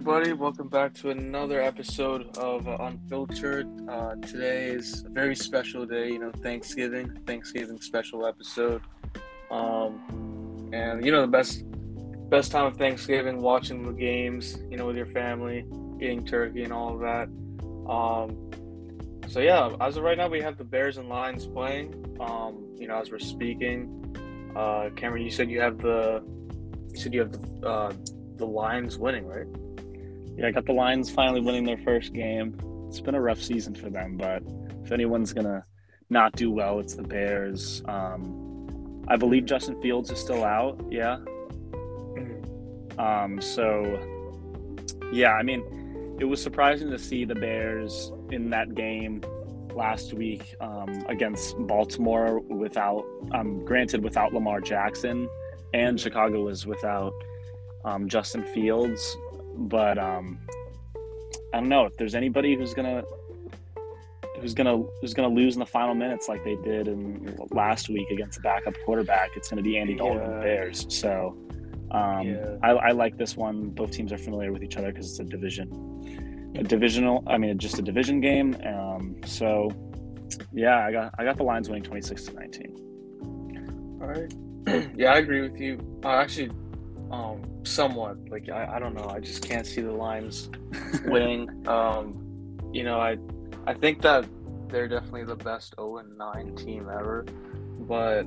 everybody? Welcome back to another episode of uh, Unfiltered. Uh, today is a very special day, you know, Thanksgiving, Thanksgiving special episode. Um, and you know, the best best time of Thanksgiving, watching the games, you know, with your family, eating turkey and all of that. Um, so yeah, as of right now, we have the Bears and Lions playing. Um, you know, as we're speaking, uh, Cameron, you said you have the, you said you have the, uh, the Lions winning, right? Yeah, I got the Lions finally winning their first game. It's been a rough season for them, but if anyone's gonna not do well, it's the Bears. Um, I believe Justin Fields is still out. Yeah. Um, so, yeah, I mean, it was surprising to see the Bears in that game last week um, against Baltimore without, um, granted, without Lamar Jackson, and Chicago was without um, Justin Fields. But um, I don't know if there's anybody who's gonna who's gonna who's gonna lose in the final minutes like they did in last week against the backup quarterback. It's gonna be Andy Dalton and the Bears. So um, Yeah. I, I like this one. Both teams are familiar with each other because it's a division, a divisional. I mean, just a division game. Um, so yeah, I got I got the Lions winning twenty six to nineteen. All right. yeah, I agree with you. Uh, actually, um, somewhat. Like I, I don't know. I just can't see the Lions winning. um, you know, I, I think that they're definitely the best 0 and 9 team ever, but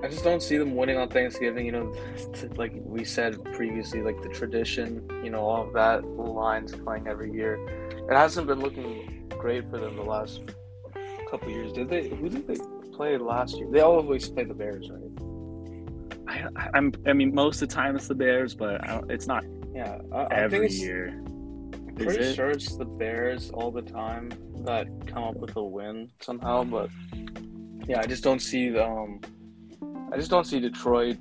I just don't see them winning on Thanksgiving. You know, like we said previously, like the tradition. You know, all of that. The Lions playing every year. It hasn't been looking great for them the last couple years. Did they? Who did they play last year? They always play the Bears, right? I, I'm I mean most of the time it's the Bears, but I don't, it's not Yeah, I, I think every it's. year. I'm pretty it? sure it's the Bears all the time that come up with a win somehow, but yeah, I just don't see the, um, I just don't see Detroit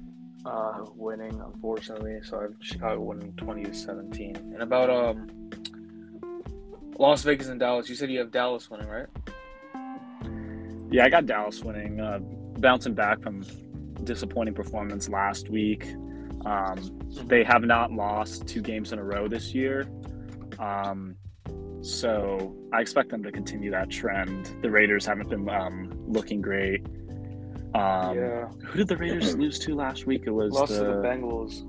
uh, winning, unfortunately. So I have Chicago winning twenty to seventeen. And about um, Las Vegas and Dallas, you said you have Dallas winning, right? Yeah, I got Dallas winning, uh, bouncing back from disappointing performance last week. Um, they have not lost two games in a row this year. Um, so I expect them to continue that trend. The Raiders haven't been um, looking great. Um, yeah, Who did the Raiders lose to last week? It was lost the, to the Bengals,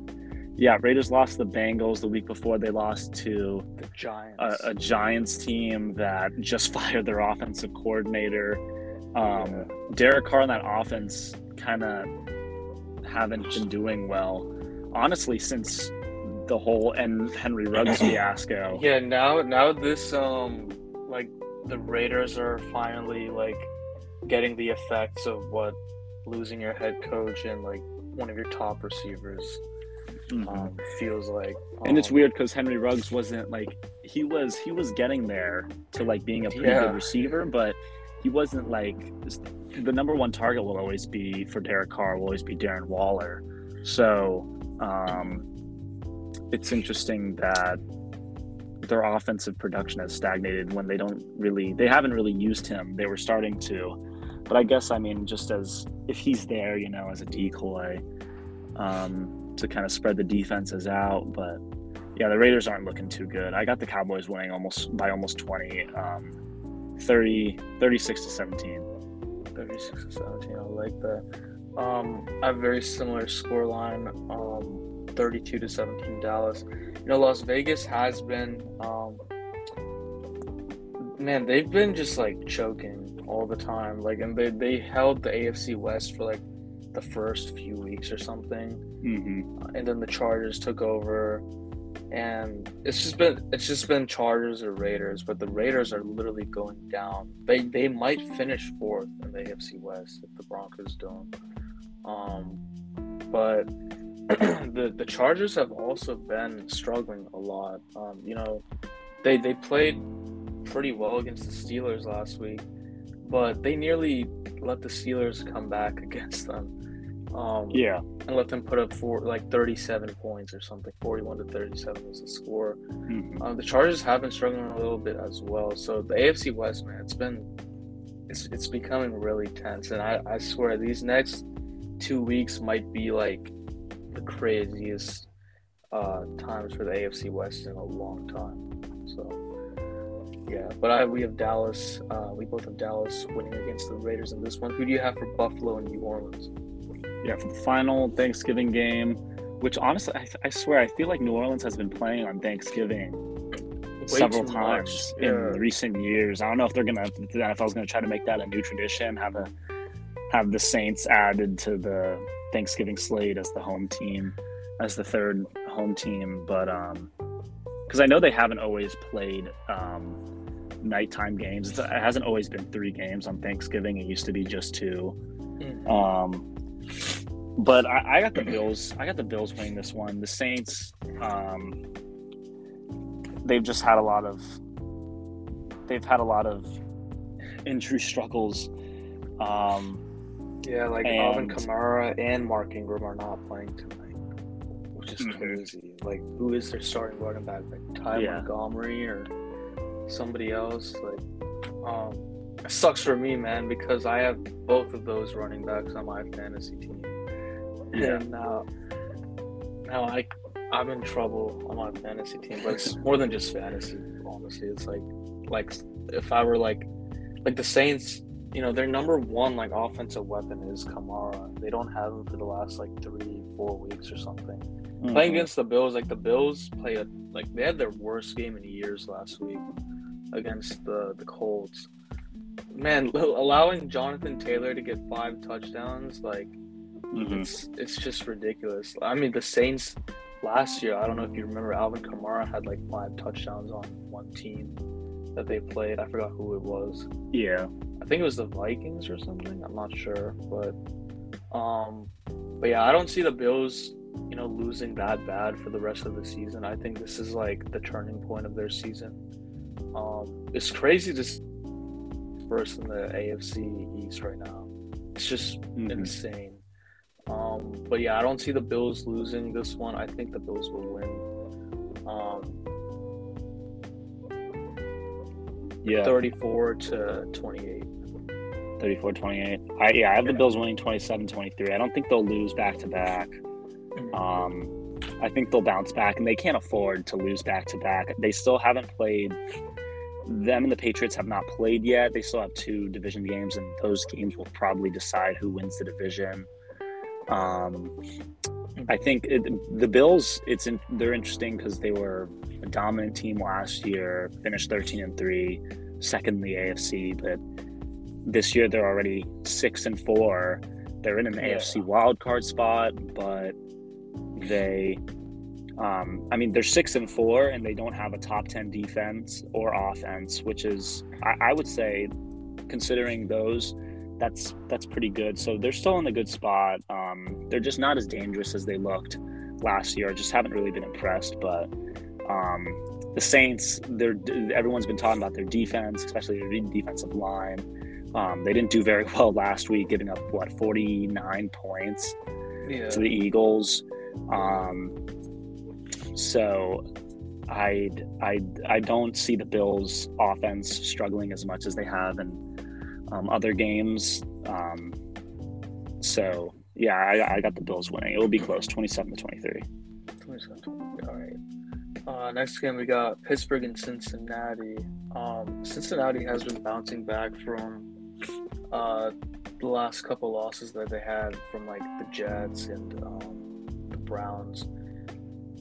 yeah Raiders lost the Bengals the week before. They lost to the Giants. a, a Giants team that just fired their offensive coordinator. Um, Yeah. Derek Carr and that offense kind of haven't been doing well, honestly, since the whole and Henry Ruggs fiasco. Yeah, now now this um like the Raiders are finally like getting the effects of what losing your head coach and like one of your top receivers Mhm. um, feels like. and it's Um, weird because Henry Ruggs wasn't like he was he was getting there to like being a pretty Yeah. good receiver, but he wasn't like the number one target will always be for Derek Carr will always be Darren Waller. So um, it's interesting that their offensive production has stagnated when they don't really they haven't really used him. They were starting to, but I guess I mean just as if he's there, you know, as a decoy um, to kind of spread the defenses out. But yeah, the Raiders aren't looking too good. I got the Cowboys winning almost by almost 20, um, 30, 36 to 17. 36 to 17. I like that. Um, I have a very similar scoreline. Um, 32 to 17 Dallas. You know, Las Vegas has been, um, man, they've been just like choking all the time. Like, and they they held the AFC West for like the first few weeks or something, Mm-hmm. and then the Chargers took over. And it's just been it's just been Chargers or Raiders, but the Raiders are literally going down. They they might finish fourth in the AFC West if the Broncos don't. Um, but the the Chargers have also been struggling a lot. Um, you know, they they played pretty well against the Steelers last week, but they nearly let the Steelers come back against them. Um, Yeah. and let them put up for like 37 points or something. 41 to 37 was the score. Mhm. Um, the Chargers have been struggling a little bit as well. So the AFC West, man, it's been it's it's becoming really tense, and I I swear these next two weeks might be like the craziest uh, times for the AFC West in a long time. So, yeah. But I, we have Dallas. Uh, we both have Dallas winning against the Raiders in this one. Who do you have for Buffalo and New Orleans? Yeah, for the final Thanksgiving game, which honestly, I, I swear, I feel like New Orleans has been playing on Thanksgiving Way several times much. in recent years. I don't know if they're gonna, if the NFL's gonna try to make that a new tradition, have a have the Saints added to the Thanksgiving slate as the home team, as the third home team. But um, because I know they haven't always played um nighttime games. It's, it hasn't always been three games on Thanksgiving. It used to be just two. Mhm. Um, but I, I got the Bills. I got the Bills winning this one. The Saints, um, they've just had a lot of, they've had a lot of injury struggles. Um, Yeah, like Alvin Kamara and Mark Ingram are not playing tonight, which is Mhm. crazy. Like, who is their starting running back? Like Ty Yeah. Montgomery or somebody else? Like, um, it sucks for me, man, because I have both of those running backs on my fantasy team, Yeah. and now, now I, I'm in trouble on my fantasy team. But it's more than just fantasy. Honestly, it's like, like if I were like, like the Saints you know, their number one like offensive weapon is Kamara. They don't have him for the last like three, four weeks or something. Playing mhm. against the Bills, like the Bills play a like they had their worst game in years last week against the the Colts. Man, allowing Jonathan Taylor to get five touchdowns, like Mhm. it's it's just ridiculous. I mean, the Saints last year, I don't know if you remember, Alvin Kamara had like five touchdowns on one team that they played. I forgot who it was. yeah, I think it was the Vikings or something. I'm not sure, but um, but yeah, I don't see the Bills, you know, losing that bad for the rest of the season. I think this is like the turning point of their season. Um, it's crazy to see first in the AFC East right now. It's just Mhm. insane. Um, but yeah, I don't see the Bills losing this one. I think the Bills will win. Um, yeah. 34 to 28. 34 28. I, yeah, I have the Bills winning 27 23. I don't think they'll lose back to back. Um, I think they'll bounce back, and they can't afford to lose back to back. They still haven't played. Them and the Patriots have not played yet. They still have two division games, and those games will probably decide who wins the division. Um, I think it, the Bills. It's in, they're interesting because they were a dominant team last year, finished 13 and three, second in the AFC, but this year they're already six and four. They're in an Yeah. AFC wild card spot, but they um, I mean they're six and four and they don't have a top ten defense or offense, which is I, I would say considering those that's that's pretty good. So they're still in a good spot. Um, they're just not as dangerous as they looked last year. I just haven't really been impressed, but um, the Saints, they're everyone's been talking about their defense, especially their defensive line. Um, they didn't do very well last week, giving up what 49 points Yeah. to the Eagles. Um, so I I I don't see the Bills offense struggling as much as they have in um, other games. Um, so yeah, I, I got the Bills winning. It will be close, 27 to 23. 27, All right. Uh, next game we got Pittsburgh and Cincinnati. Um, Cincinnati has been bouncing back from uh, the last couple losses that they had from like the Jets and um, the Browns.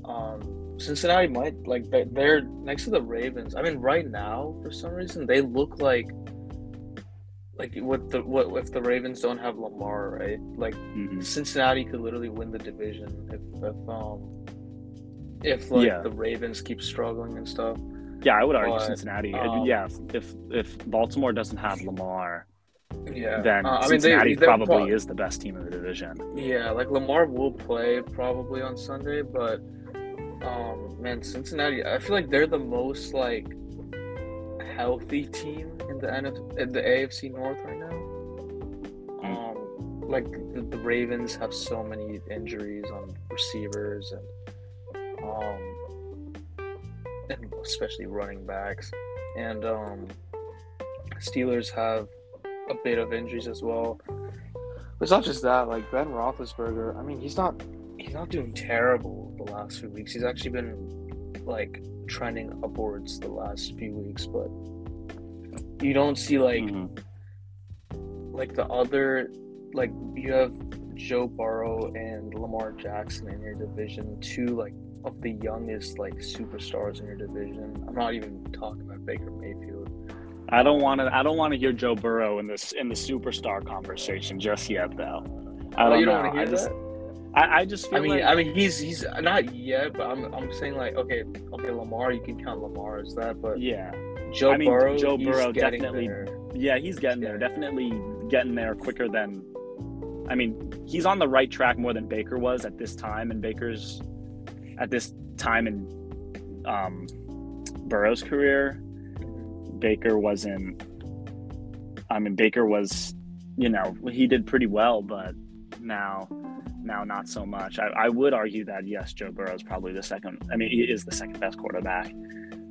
Um, Cincinnati might like they- they're next to the Ravens. I mean, right now for some reason they look like like what the what if the Ravens don't have Lamar, right? Like Mhm. Cincinnati could literally win the division if if um if like Yeah. the Ravens keep struggling and stuff. Yeah, I would argue But, Cincinnati. um, yeah, if if Baltimore doesn't have Lamar, Yeah. then Uh, I mean, they- Cincinnati they're probably pro- is the best team in the division. Yeah, like Lamar will play probably on Sunday, but um man, Cincinnati, I feel like they're the most like healthy team in the NF- in the AFC North right now. Um like the, the Ravens have so many injuries on receivers and um and especially running backs. And um Steelers have a bit of injuries as well. But it's not just that. Like Ben Roethlisberger, I mean, he's not he's not doing terrible the last few weeks. He's actually been like trending upwards the last few weeks, but you don't see like Mhm. like the other like you have Joe Burrow and Lamar Jackson in your division, two like of the youngest like superstars in your division. I'm not even talking about Baker Mayfield. I don't want to. I don't want to hear Joe Burrow in this in the superstar conversation just yet, though. I Oh, don't you know. don't want to I hear just, that? I, I just feel I mean, like I mean, he's he's not yet, but I'm I'm saying like okay, okay, Lamar, you can count Lamar as that, but yeah, Joe I mean, Burrow, Joe he's Burrow getting definitely- there. yeah, he's getting there. Definitely getting there quicker than. I mean, he's on the right track more than Baker was at this time, and Baker's at this time in um, Burrow's career. Baker wasn't. I mean, Baker was, you know, he did pretty well, but now, now not so much. I, I would argue that yes, Joe Burrow is probably the second. I mean, he is the second best quarterback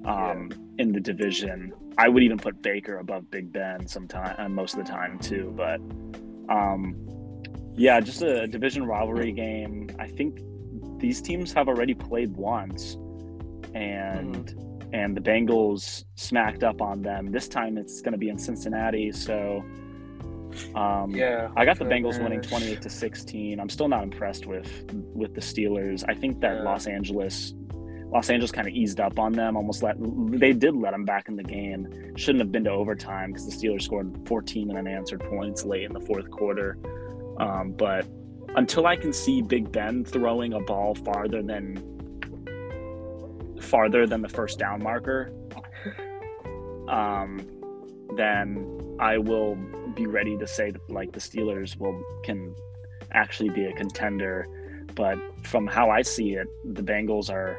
um, in the division. I would even put Baker above Big Ben sometime, uh, most of the time too. But um, yeah, just a division rivalry game. I think these teams have already played once, and and the Bengals smacked up on them. This time it's going to be in Cincinnati, so. Um, Yeah, I got the Bengals winning 28 to 16. I'm still not impressed with with the Steelers. I think that Yeah. Los Angeles Los Angeles kind of eased up on them, almost let they did let them back in the game. Shouldn't have been to overtime because the Steelers scored 14 and unanswered points late in the fourth quarter. Um, but until I can see Big Ben throwing a ball farther than farther than the first down marker, um, then I will be ready to say that like the Steelers will can actually be a contender. But from how I see it, the Bengals are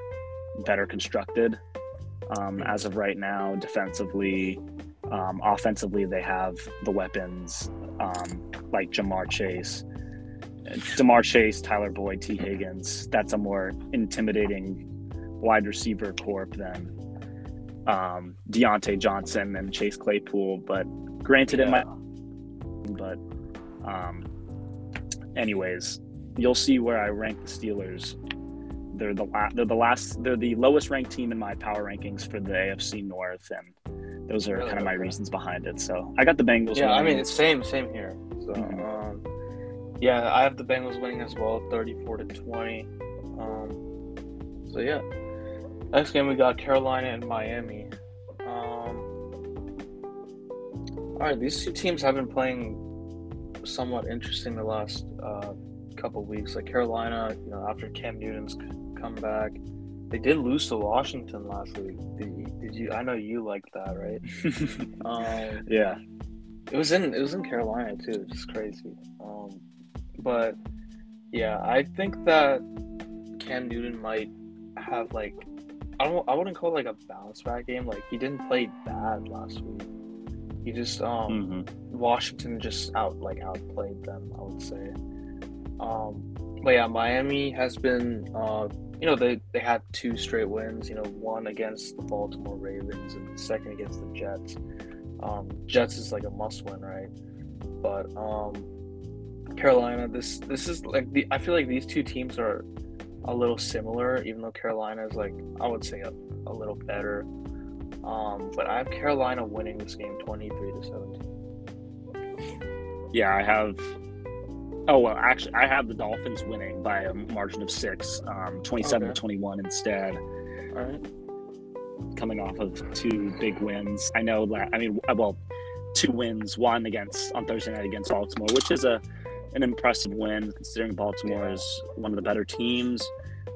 better constructed um, as of right now. Defensively, um, offensively, they have the weapons um, like Ja'Marr Chase, Demar Chase, Tyler Boyd, Tee Higgins. That's a more intimidating wide receiver corp than um, Diontae Johnson and Chase Claypool. But granted, it Yeah. might. But um, anyways, you'll see where I rank the Steelers. They're the la- they're the last they're the lowest ranked team in my power rankings for the AFC North, and those are Really? kind of my reasons behind it. So I got the Bengals. Yeah, I mean it's same same here. So Mhm. um, yeah, I have the Bengals winning as well, thirty-four to twenty. Um, so yeah, next game we got Carolina and Miami. All right, these two teams have been playing somewhat interesting the last uh, couple weeks. Like Carolina, you know, after Cam Newton's comeback, they did lose to Washington last week. Did you? Did you I know you liked that, right? Um, yeah, it was in it was in Carolina too, which is crazy. Um, but yeah, I think that Cam Newton might have like I don't I wouldn't call it like a bounce back game. Like he didn't play bad last week. He just um Mhm. Washington just out like outplayed them. I would say. Um, but yeah, Miami has been uh you know they they had two straight wins. You know one against the Baltimore Ravens and the second against the Jets. Um, Jets is like a must win, right? But um, Carolina, this this is like the I feel like these two teams are a little similar, even though Carolina is like I would say a, a little better. Um, but I have Carolina winning this game twenty three to seventeen. yeah. I have. Oh well, actually, I have the Dolphins winning by a margin of six, um, twenty-seven Okay. to twenty-one instead. All right. coming off of two big wins. I know that I mean, well, two wins, one against on Thursday night against Baltimore, which is a an impressive win considering Baltimore Yeah. is one of the better teams.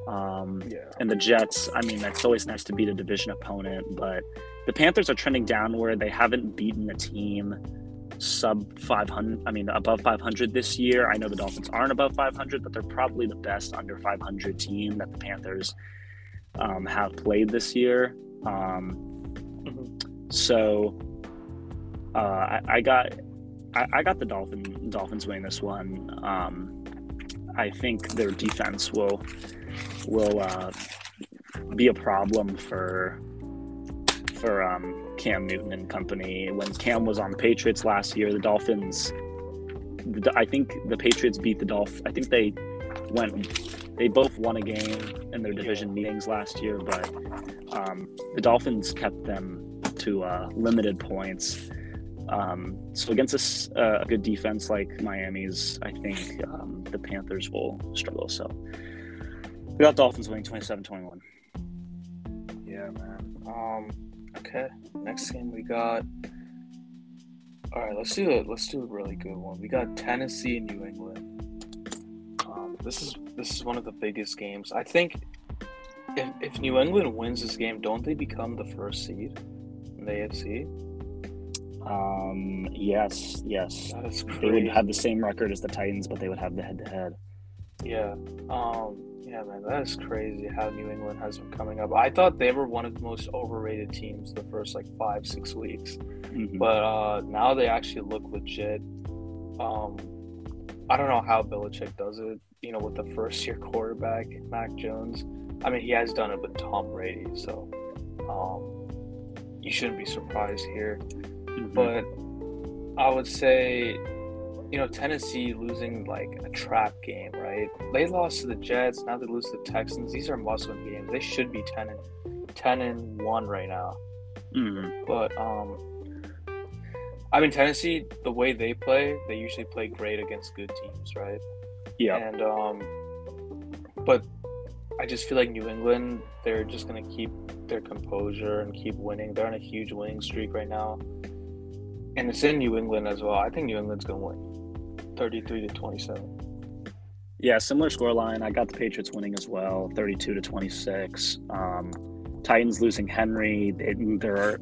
Um, Yeah. and the Jets, I mean, it's always nice to beat a division opponent, but the Panthers are trending downward. They haven't beaten a team sub 500, I mean, above 500 this year. I know the Dolphins aren't above 500, but they're probably the best under 500 team that the Panthers um, have played this year. Um, Mhm. so uh, I, I got I, I got the Dolphin Dolphins winning this one. Um, I think their defense will will uh, be a problem for for um, Cam Newton and company. When Cam was on the Patriots last year, the Dolphins. the- I think the Patriots beat the Dolph. I think they went. they both won a game in their division meetings last year, but um, the Dolphins kept them to uh, limited points. Um, so against a, uh, good defense like Miami's, I think um, the Panthers will struggle. So we got Dolphins winning 27-21. Yeah, man. Um, okay. Next game we got. All right, let's do it. Let's do a really good one. We got Tennessee and New England. Um, this is this is one of the biggest games. I think if if New England wins this game, don't they become the first seed in the AFC? Um, yes, yes. They would have the same record as the Titans, but they would have the head to head. Yeah. Um, yeah, man, that is crazy how New England has been coming up. I thought they were one of the most overrated teams the first like five, six weeks. Mm-hmm. But uh, now they actually look legit. Um, I don't know how Belichick does it, you know, with the first year quarterback, Mac Jones. I mean, he has done it with Tom Brady, so um, you shouldn't be surprised here. Mm-hmm. But I would say, you know, Tennessee losing like a trap game, right? They lost to the Jets, now they lose to the Texans. These are must-win games. They should be ten and ten and one right now. Mm-hmm. But um, I mean, Tennessee, the way they play, they usually play great against good teams, right? Yeah. And um, but I just feel like New England, they're just gonna keep their composure and keep winning. They're on a huge winning streak right now, and it's in New England as well. I think New England's gonna win, thirty-three to twenty-seven. Yeah, similar score line. I got the Patriots winning as well, thirty-two to twenty-six. Um, Titans losing Henry. They, they're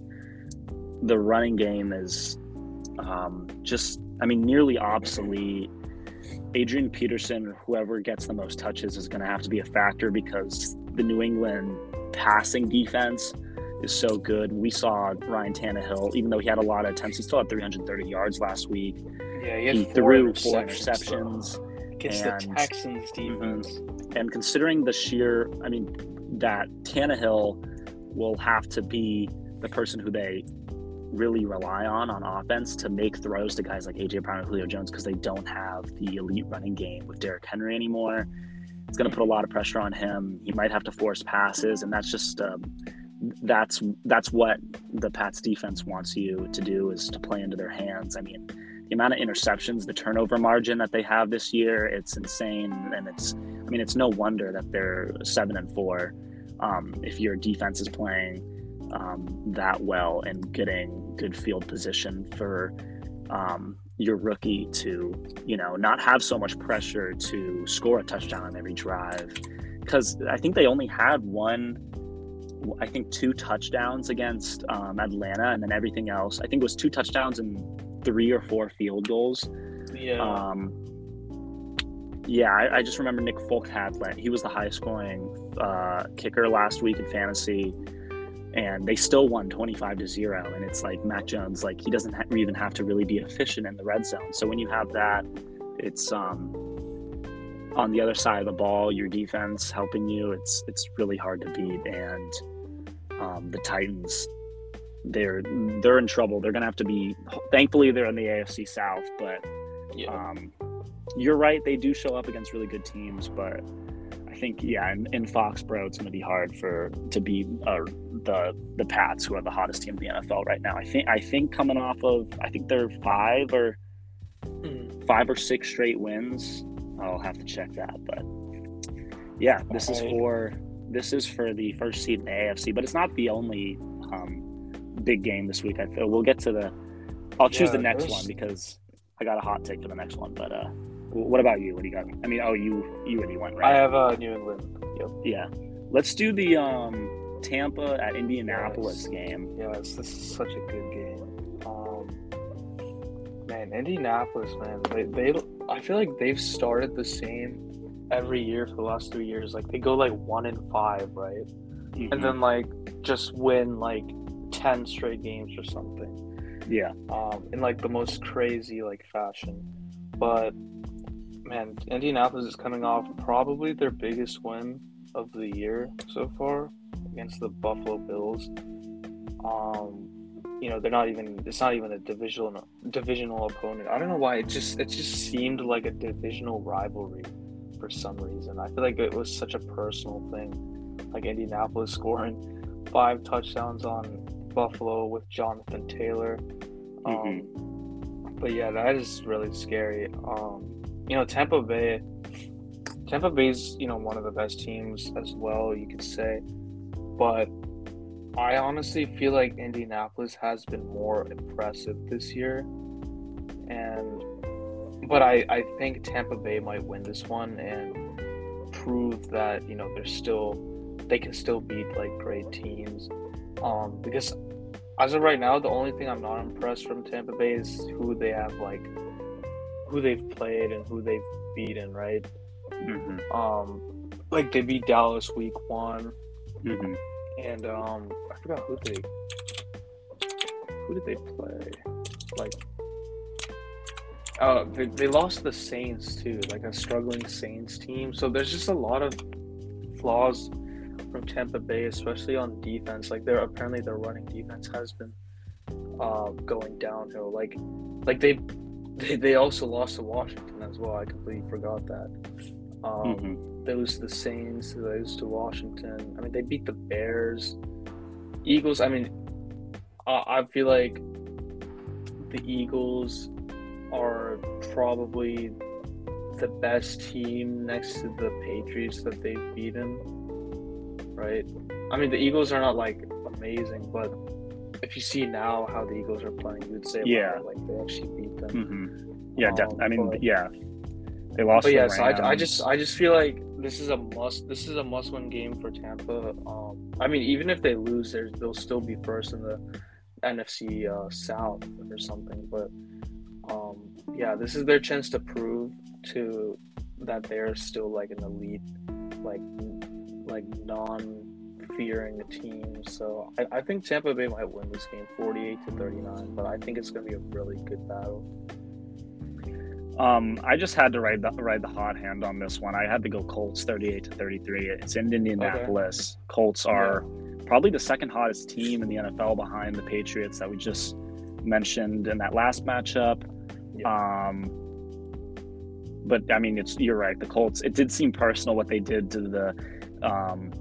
the running game is um, just, I mean, nearly obsolete. Adrian Peterson, whoever gets the most touches, is going to have to be a factor because the New England passing defense is so good. We saw Ryan Tannehill, even though he had a lot of attempts, he still had 330 yards last week. Yeah, he, he threw four interceptions. Against and, the Texans defense. Mm-hmm. And considering the sheer, I mean, that Tannehill will have to be the person who they really rely on on offense to make throws to guys like AJ Brown and Julio Jones because they don't have the elite running game with Derrick Henry anymore. It's going to put a lot of pressure on him. He might have to force passes, and that's just um, that's that's what the Pats defense wants you to do is to play into their hands. I mean, the amount of interceptions, the turnover margin that they have this year, it's insane, and it's I mean, it's no wonder that they're seven and four. Um, if your defense is playing um, that well and getting good field position for um, your rookie to, you know, not have so much pressure to score a touchdown on every drive. Because I think they only had one, I think two touchdowns against um, Atlanta, and then everything else. I think it was two touchdowns and three or four field goals. Yeah. Um, yeah, I, I, just remember Nick Folk had he was the highest scoring uh, kicker last week in fantasy and they still won 25 to 0 and it's like mac jones like he doesn't ha- even have to really be efficient in the red zone so when you have that it's um on the other side of the ball your defense helping you it's it's really hard to beat and um, the titans they're they're in trouble they're gonna have to be thankfully they're in the afc south but yeah. um, you're right they do show up against really good teams but I think yeah, in, in Foxborough, it's going to be hard for to beat uh, the the Pats, who are the hottest team in the NFL right now. I think I think coming off of I think they're five or hmm. five or six straight wins. I'll have to check that, but yeah, this is for this is for the first seed in the AFC, but it's not the only um, big game this week. I feel we'll get to the. I'll choose yeah, the next one because I got a hot take for the next one, but uh, what about you? What do you got? I mean, oh, you you and you went right. I have uh, New England. Yep. Yeah. Let's do the um, Tampa at Indianapolis yes. game. Yes, this is such a good game. Man, Indianapolis, man, they, they I feel like they've started the same every year for the last three years. Like they go like one in five, right? Mm-hmm. And then like just win like ten straight games or something. Yeah. Um, in like the most crazy like fashion, but man, Indianapolis is coming off probably their biggest win of the year so far against the Buffalo Bills. Um, you know, they're not even it's not even a divisional divisional opponent. I don't know why it just it just seemed like a divisional rivalry for some reason. I feel like it was such a personal thing, like Indianapolis scoring five touchdowns on Buffalo with Jonathan Taylor. Um, mm-hmm. But yeah, that is really scary. Um, you know, Tampa Bay. Tampa Bay's you know one of the best teams as well, you could say, but I honestly feel like Indianapolis has been more impressive this year, and but I I think Tampa Bay might win this one and prove that you know they're still they can still beat like great teams, um because as of right now the only thing I'm not impressed from Tampa Bay is who they have like who they've played and who they've beaten right, mm-hmm. um like they beat Dallas week one. Mm-hmm and um, I forgot who they who did they play? Like, uh, they, they lost the Saints too, like a struggling Saints team. So there's just a lot of flaws from Tampa Bay, especially on defense. Like they're apparently their running defense has been uh, going downhill. Like, like they, they they also lost to Washington as well. I completely forgot that. Um, mm-hmm. They lose to the Saints. They lose to Washington. I mean, they beat the Bears, Eagles. I mean, I, I feel like the Eagles are probably the best team next to the Patriots that they've beaten. Right? I mean, the Eagles are not like amazing, but if you see now how the Eagles are playing, you would say, yeah, like they actually beat them. Mm-hmm. Yeah, um, I mean, but, yeah, they lost. But yeah, so I, I just I just feel like this is a must. This is a must-win game for Tampa. Um, I mean, even if they lose, they'll still be first in the NFC uh, South or something. But um, yeah, this is their chance to prove to that they're still like an elite, like like non-fearing team. So I, I think Tampa Bay might win this game, forty-eight to thirty-nine. But I think it's going to be a really good battle. Um, I just had to ride the ride the hot hand on this one. I had to go Colts 38 to 33. It's in Indianapolis. Okay. Colts are yeah. probably the second hottest team in the NFL behind the Patriots that we just mentioned in that last matchup. Yeah. Um, but I mean, it's you're right. The Colts. It did seem personal what they did to the um,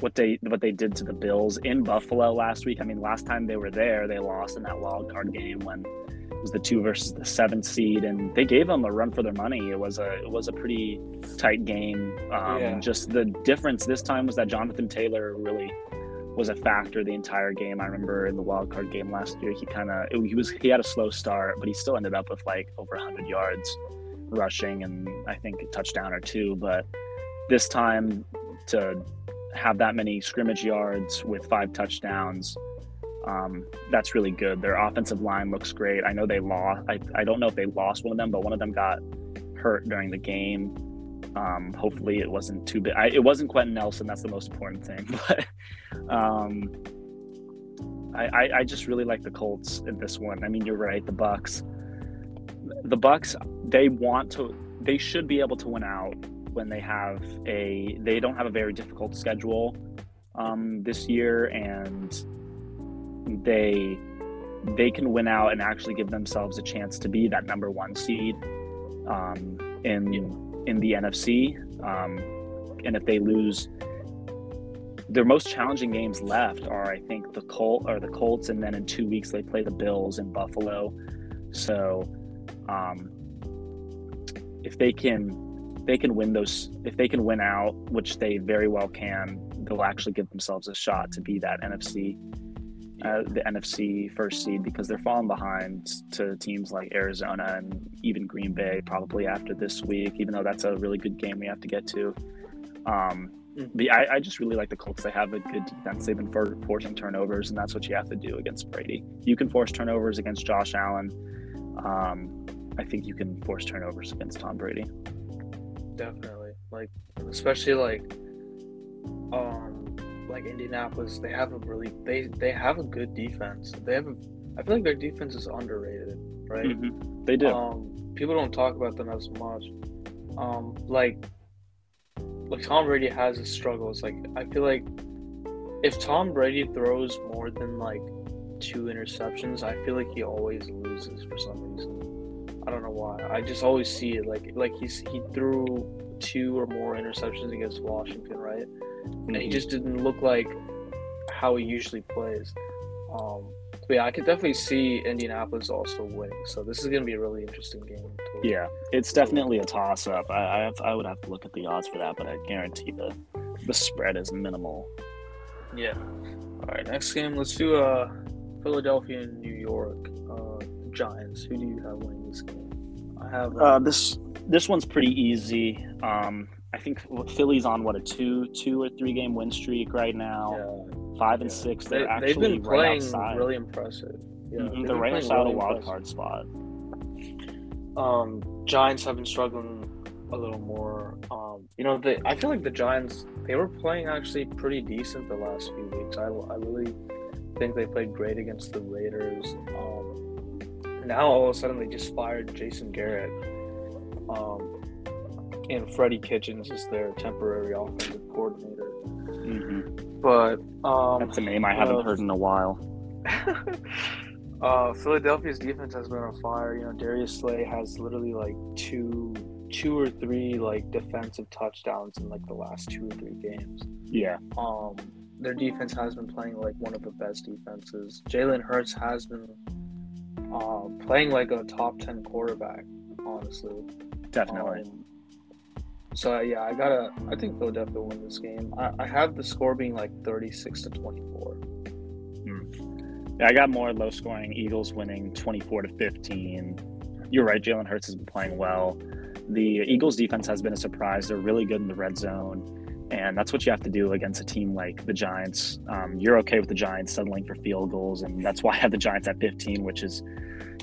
what they what they did to the Bills in Buffalo last week. I mean, last time they were there, they lost in that wild card game when was the two versus the seventh seed, and they gave them a run for their money. It was a it was a pretty tight game. Um, yeah. Just the difference this time was that Jonathan Taylor really was a factor the entire game. I remember in the wild card game last year, he kind of he was he had a slow start, but he still ended up with like over 100 yards rushing and I think a touchdown or two. But this time to have that many scrimmage yards with five touchdowns um, that's really good. Their offensive line looks great. I know they lost. I, I don't know if they lost one of them, but one of them got hurt during the game. Um, hopefully, it wasn't too big. it wasn't Quenton Nelson. That's the most important thing. But um, I, I, I just really like the Colts in this one. I mean, you're right. The Bucks, the Bucks, they want to. They should be able to win out when they have a. They don't have a very difficult schedule um, this year, and they they can win out and actually give themselves a chance to be that number one seed um, in in the NFC. Um, and if they lose, their most challenging games left are, I think, the Colt or the Colts, and then in two weeks they play the Bills in Buffalo. So, um, if they can, they can win those. If they can win out, which they very well can, they'll actually give themselves a shot to be that NFC uh, the NFC first seed because they're falling behind to teams like Arizona and even Green Bay probably after this week, even though that's a really good game we have to get to. Um, mm. the, I, I, just really like the Colts. They have a good defense. They've been for, forcing turnovers, and that's what you have to do against Brady. You can force turnovers against Josh Allen. Um, I think you can force turnovers against Tom Brady. Definitely, like especially like, um, like Indianapolis, they have a really they they have a good defense. They have a, I feel like their defense is underrated, right? Mm-hmm. They do. Um, people don't talk about them as much. Um, like like Tom Brady has his struggles. Like I feel like if Tom Brady throws more than like two interceptions, I feel like he always loses for some reason. I don't know why. I just always see it like like he's he threw two or more interceptions against Washington, right? And he Mhm. just didn't look like how he usually plays. Um, but yeah, I could definitely see Indianapolis also winning. So this is going to be a really interesting game. to- Yeah, it's definitely a toss up. I I, have, I would have to look at the odds for that, but I guarantee the the spread is minimal. Yeah. All right, next game. Let's do uh, Philadelphia and New York. Uh, Giants. Who do you have winning this game? I have. Uh, Uh, this this one's pretty easy. Um, I think Philly's on what a two two or three game win streak right now. yeah, Five and yeah. six. They, They're they've actually been right playing outside. really impressive. Yeah, Mhm, they've They're been right outside really a wild impressive. card spot. Um, Giants have been struggling a little more. Um, you know, they. I feel like the Giants they were playing actually pretty decent the last few weeks. I, I really think they played great against the Raiders. Um, now all of a sudden they just fired Jason Garrett. Um, and Freddie Kitchens is their temporary offensive coordinator. hmm But um, That's a name I haven't uh, heard in a while. uh, Philadelphia's defense has been on fire. You know, Darius Slay has literally like two, two or three like defensive touchdowns in like the last two or three games. Yeah, Um, their defense has been playing like one of the best defenses. Jalen Hurts has been uh, playing like a top ten quarterback. Honestly, definitely. Um, so yeah, I gotta. I think Philadelphia will win this game. I, I have the score being like thirty-six to twenty-four. Yeah, I got more low scoring Eagles winning 24 to 15. You're right, Jalen Hurts has been playing well. The Eagles defense has been a surprise. They're really good in the red zone. And that's what you have to do against a team like the Giants. Um, you're okay with the Giants settling for field goals. And that's why I have the Giants at 15, which is,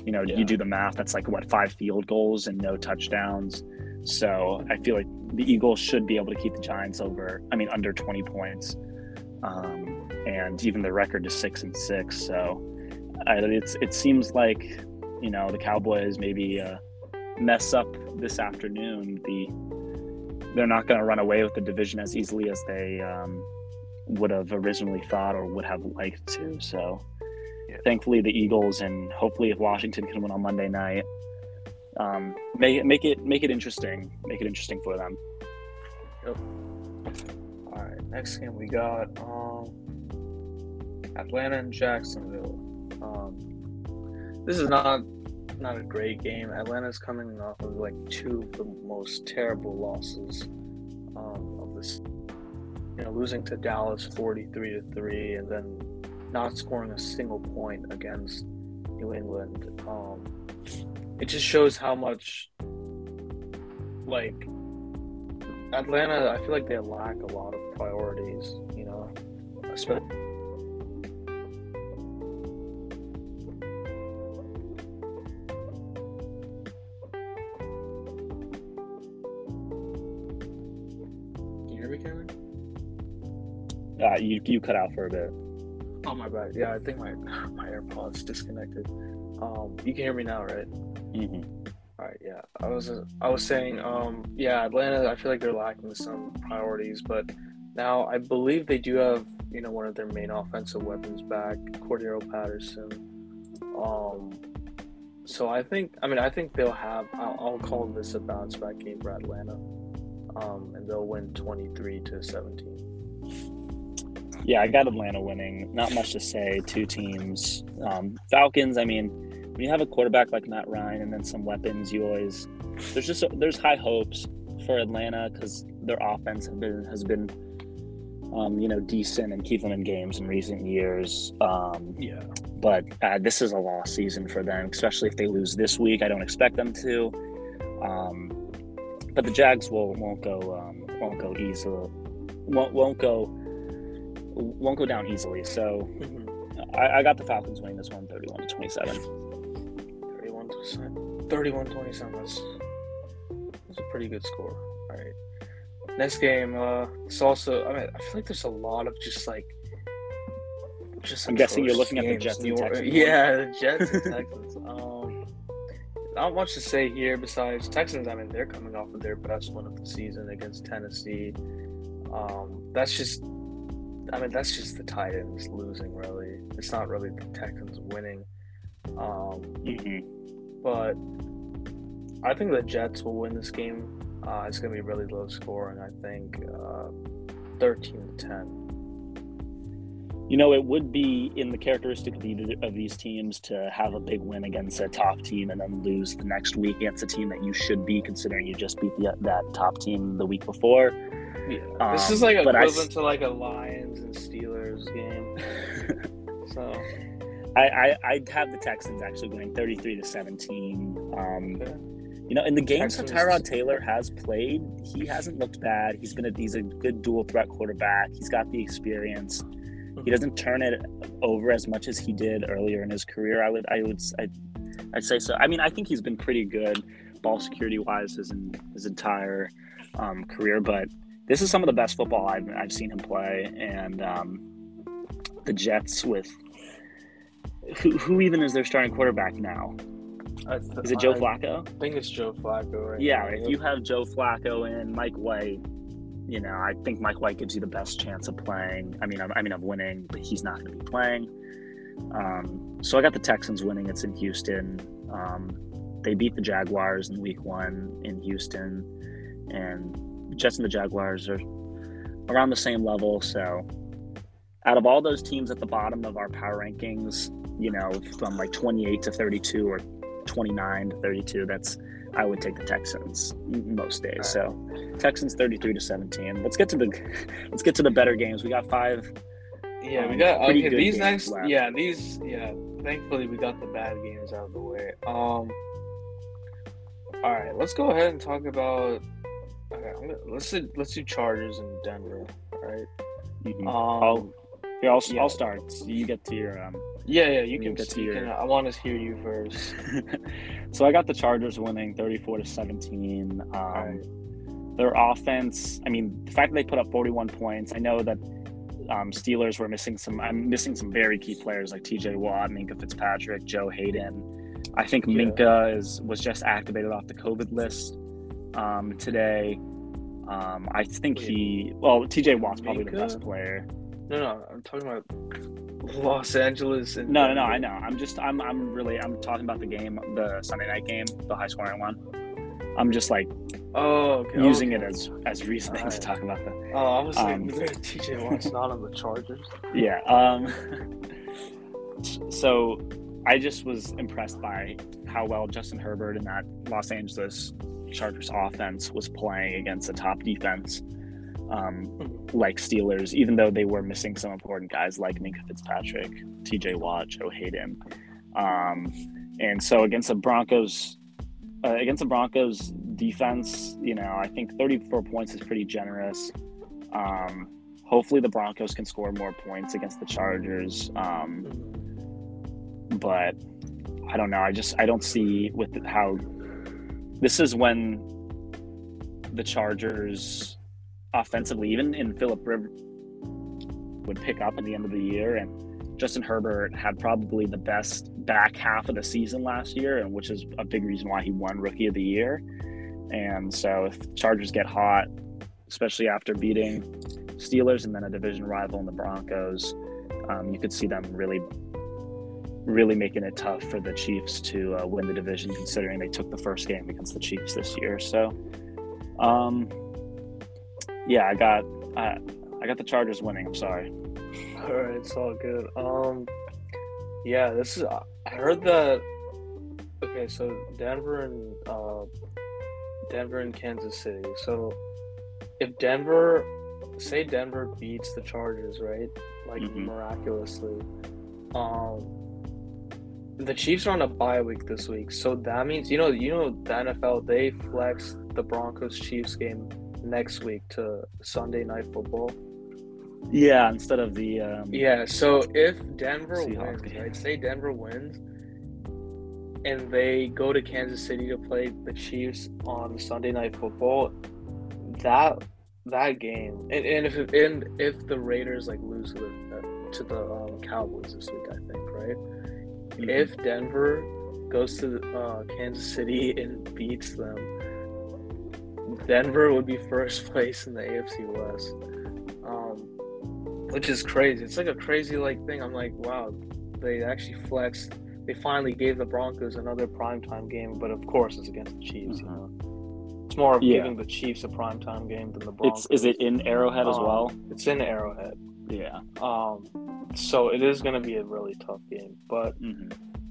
you know, Yeah. you do the math, that's like what, five field goals and no touchdowns. So I feel like the Eagles should be able to keep the Giants over, I mean, under 20 points. Um, and even the record is six and six. So I, it's it seems like you know the Cowboys maybe uh, mess up this afternoon. The they're not going to run away with the division as easily as they um, would have originally thought or would have liked to. So Yeah. thankfully the Eagles and hopefully if Washington can win on Monday night, um, make it make it make it interesting. Make it interesting for them. All right, next game we got um, Atlanta and Jacksonville. Um, this is not not a great game. Atlanta's coming off of like two of the most terrible losses um, of this. You know, losing to Dallas forty-three to three, and then not scoring a single point against New England. It just shows how much like Atlanta, I feel like they lack a lot of priorities, you know, especially. Can you hear me, Cameron? Uh, you you cut out for a bit. Oh my bad. Yeah, I think my my AirPods disconnected. Um, you can hear me now, right? hmm All right, yeah. I was uh, I was saying, um, yeah, Atlanta. I feel like they're lacking some priorities, but now I believe they do have you know one of their main offensive weapons back, Cordarrelle Patterson. Um, so I think I mean I think they'll have. I'll, I'll call this a bounce back game for Atlanta, um, and they'll win twenty three to seventeen. Yeah, I got Atlanta winning. Not much to say. Two teams. Um, Falcons. I mean, when you have a quarterback like Matt Ryan and then some weapons, you always there's just there's high hopes for Atlanta because their offense have been has been um, you know decent and keep them in games in recent years. Um, Yeah. but uh, this is a lost season for them, especially if they lose this week. I don't expect them to. Um, but the Jags will won't go um, won't go easily won't won't go won't go down easily. So I, I got the Falcons winning this one, thirty-one to 27. 31 to 31 27. That's, that's a pretty good score. All right. Next game, uh, it's also, I mean, I feel like there's a lot of just like, just I'm guessing you're looking at the. Jets and Texans. Yeah, the Jets and Texans. Um, not much to say here besides Texans. I mean, they're coming off of their best win of the season against Tennessee. Um, that's just, I mean, that's just the Titans losing, really. It's not really the Texans winning. Um, hmm but I think the Jets will win this game. Uh, it's gonna be really low scoring. I think uh, thirteen to ten. You know, it would be in the characteristic of, either of these teams to have a big win against a top team and then lose the next week against a team that you should be considering you just beat the, that top team the week before. Yeah, this Um, is like but I equivalent to like a Lions and Steelers game. So I, I I'd have the Texans actually winning 33 to 17. Um, Okay. You know, in the games that Tyrod Taylor has played, he hasn't looked bad. He's been a he's a good dual threat quarterback. He's got the experience. He doesn't turn it over as much as he did earlier in his career. I would I would I'd, I'd say so. I mean, I think he's been pretty good ball security wise his his entire um, career, but this is some of the best football I've, I've seen him play. And um, the Jets with who, who even is their starting quarterback now? Th- Is it Joe Flacco? I think it's Joe Flacco, right? Yeah, now. if you have Joe Flacco and Mike White, you know, I think Mike White gives you the best chance of playing. I mean, I'm, I mean, of winning, but he's not going to be playing. Um, so I got the Texans winning. It's in Houston. Um, they beat the Jaguars in Week One in Houston, and the Jets and the Jaguars are around the same level. So, out of all those teams at the bottom of our power rankings, you know, from like 28 to 32 or 29 to 32, that's I would take the Texans most days. So Texans 33 to 17. Let's get to the let's get to the better games. We got five. Yeah, we Um, got pretty okay. These next, left. yeah, these, yeah. Thankfully, we got the bad games out of the way. Um, all right, let's go ahead and talk about. Okay, I'm gonna, let's do, let's do Chargers in Denver. All right. Mhm. Um, I'll- Here, I'll, yeah. I'll start. So you get to your um. yeah, yeah. You can. get to your- can I want to hear you first. so I got the Chargers winning 34 to 17. Um, right. Their offense. I mean, the fact that they put up 41 points. I know that um, Steelers were missing some. I'm missing some very key players like T.J. Watt, Minkah Fitzpatrick, Joe Haden. I think Yeah. Minkah is was just activated off the COVID list um, today. Um, I think he. Well, T.J. Watt's probably the best player. No, no. I'm talking about Los Angeles and No, no, no. I know. I'm just. I'm. I'm really. I'm talking about the game, the Sunday night game, the high scoring one. I'm just like Oh, okay. using okay. it as as reasoning to talk about the. Oh, I was like, um, TJ Watt's not on the Chargers. Yeah. Um. so, I just was impressed by how well Justin Herbert and that Los Angeles Chargers offense was playing against a top defense. Um, like Steelers, even though they were missing some important guys like Minkah Fitzpatrick, TJ Watt, Joe Haden. Um, and so against the Broncos, uh, against the Broncos defense, you know, I think 34 points is pretty generous. Um, hopefully the Broncos can score more points against the Chargers. Um, but I don't know. I just I don't see with how this is when the Chargers offensively, even in Philip Rivers, would pick up at the end of the year. And Justin Herbert had probably the best back half of the season last year, and which is a big reason why he won Rookie of the Year. And so if Chargers get hot, especially after beating Steelers and then a division rival in the Broncos, um, you could see them really, really making it tough for the Chiefs to uh, win the division, considering they took the first game against the Chiefs this year. So, um, yeah, I got I, I got the Chargers winning. I'm sorry. All right, it's all good. Um, yeah, this is. I heard that. Okay, so Denver and uh, Denver and Kansas City. So, if Denver, say Denver beats the Chargers, right? Like Mhm. miraculously. Um, the Chiefs are on a bye week this week, so that means you know you know the NFL they flex the Broncos Chiefs game next week to Sunday night football. Yeah, instead of the um, Yeah, so if Denver Seahawks wins, game. right? Say Denver wins and they go to Kansas City to play the Chiefs on Sunday night football, that that game and, and if and if the Raiders like lose to the to the um, Cowboys this week, I think, right? mhm. If Denver goes to uh, Kansas City and beats them, Denver would be first place in the AFC West, um, which is crazy. It's like a crazy like thing. I'm like, wow, they actually flexed. They finally gave the Broncos another primetime game, but of course it's against the Chiefs. You know, It's more of Yeah. giving the Chiefs a primetime game than the Broncos. It's is it in Arrowhead as Um, well? It's in Arrowhead. Yeah. Um, so it is going to be a really tough game. But hmm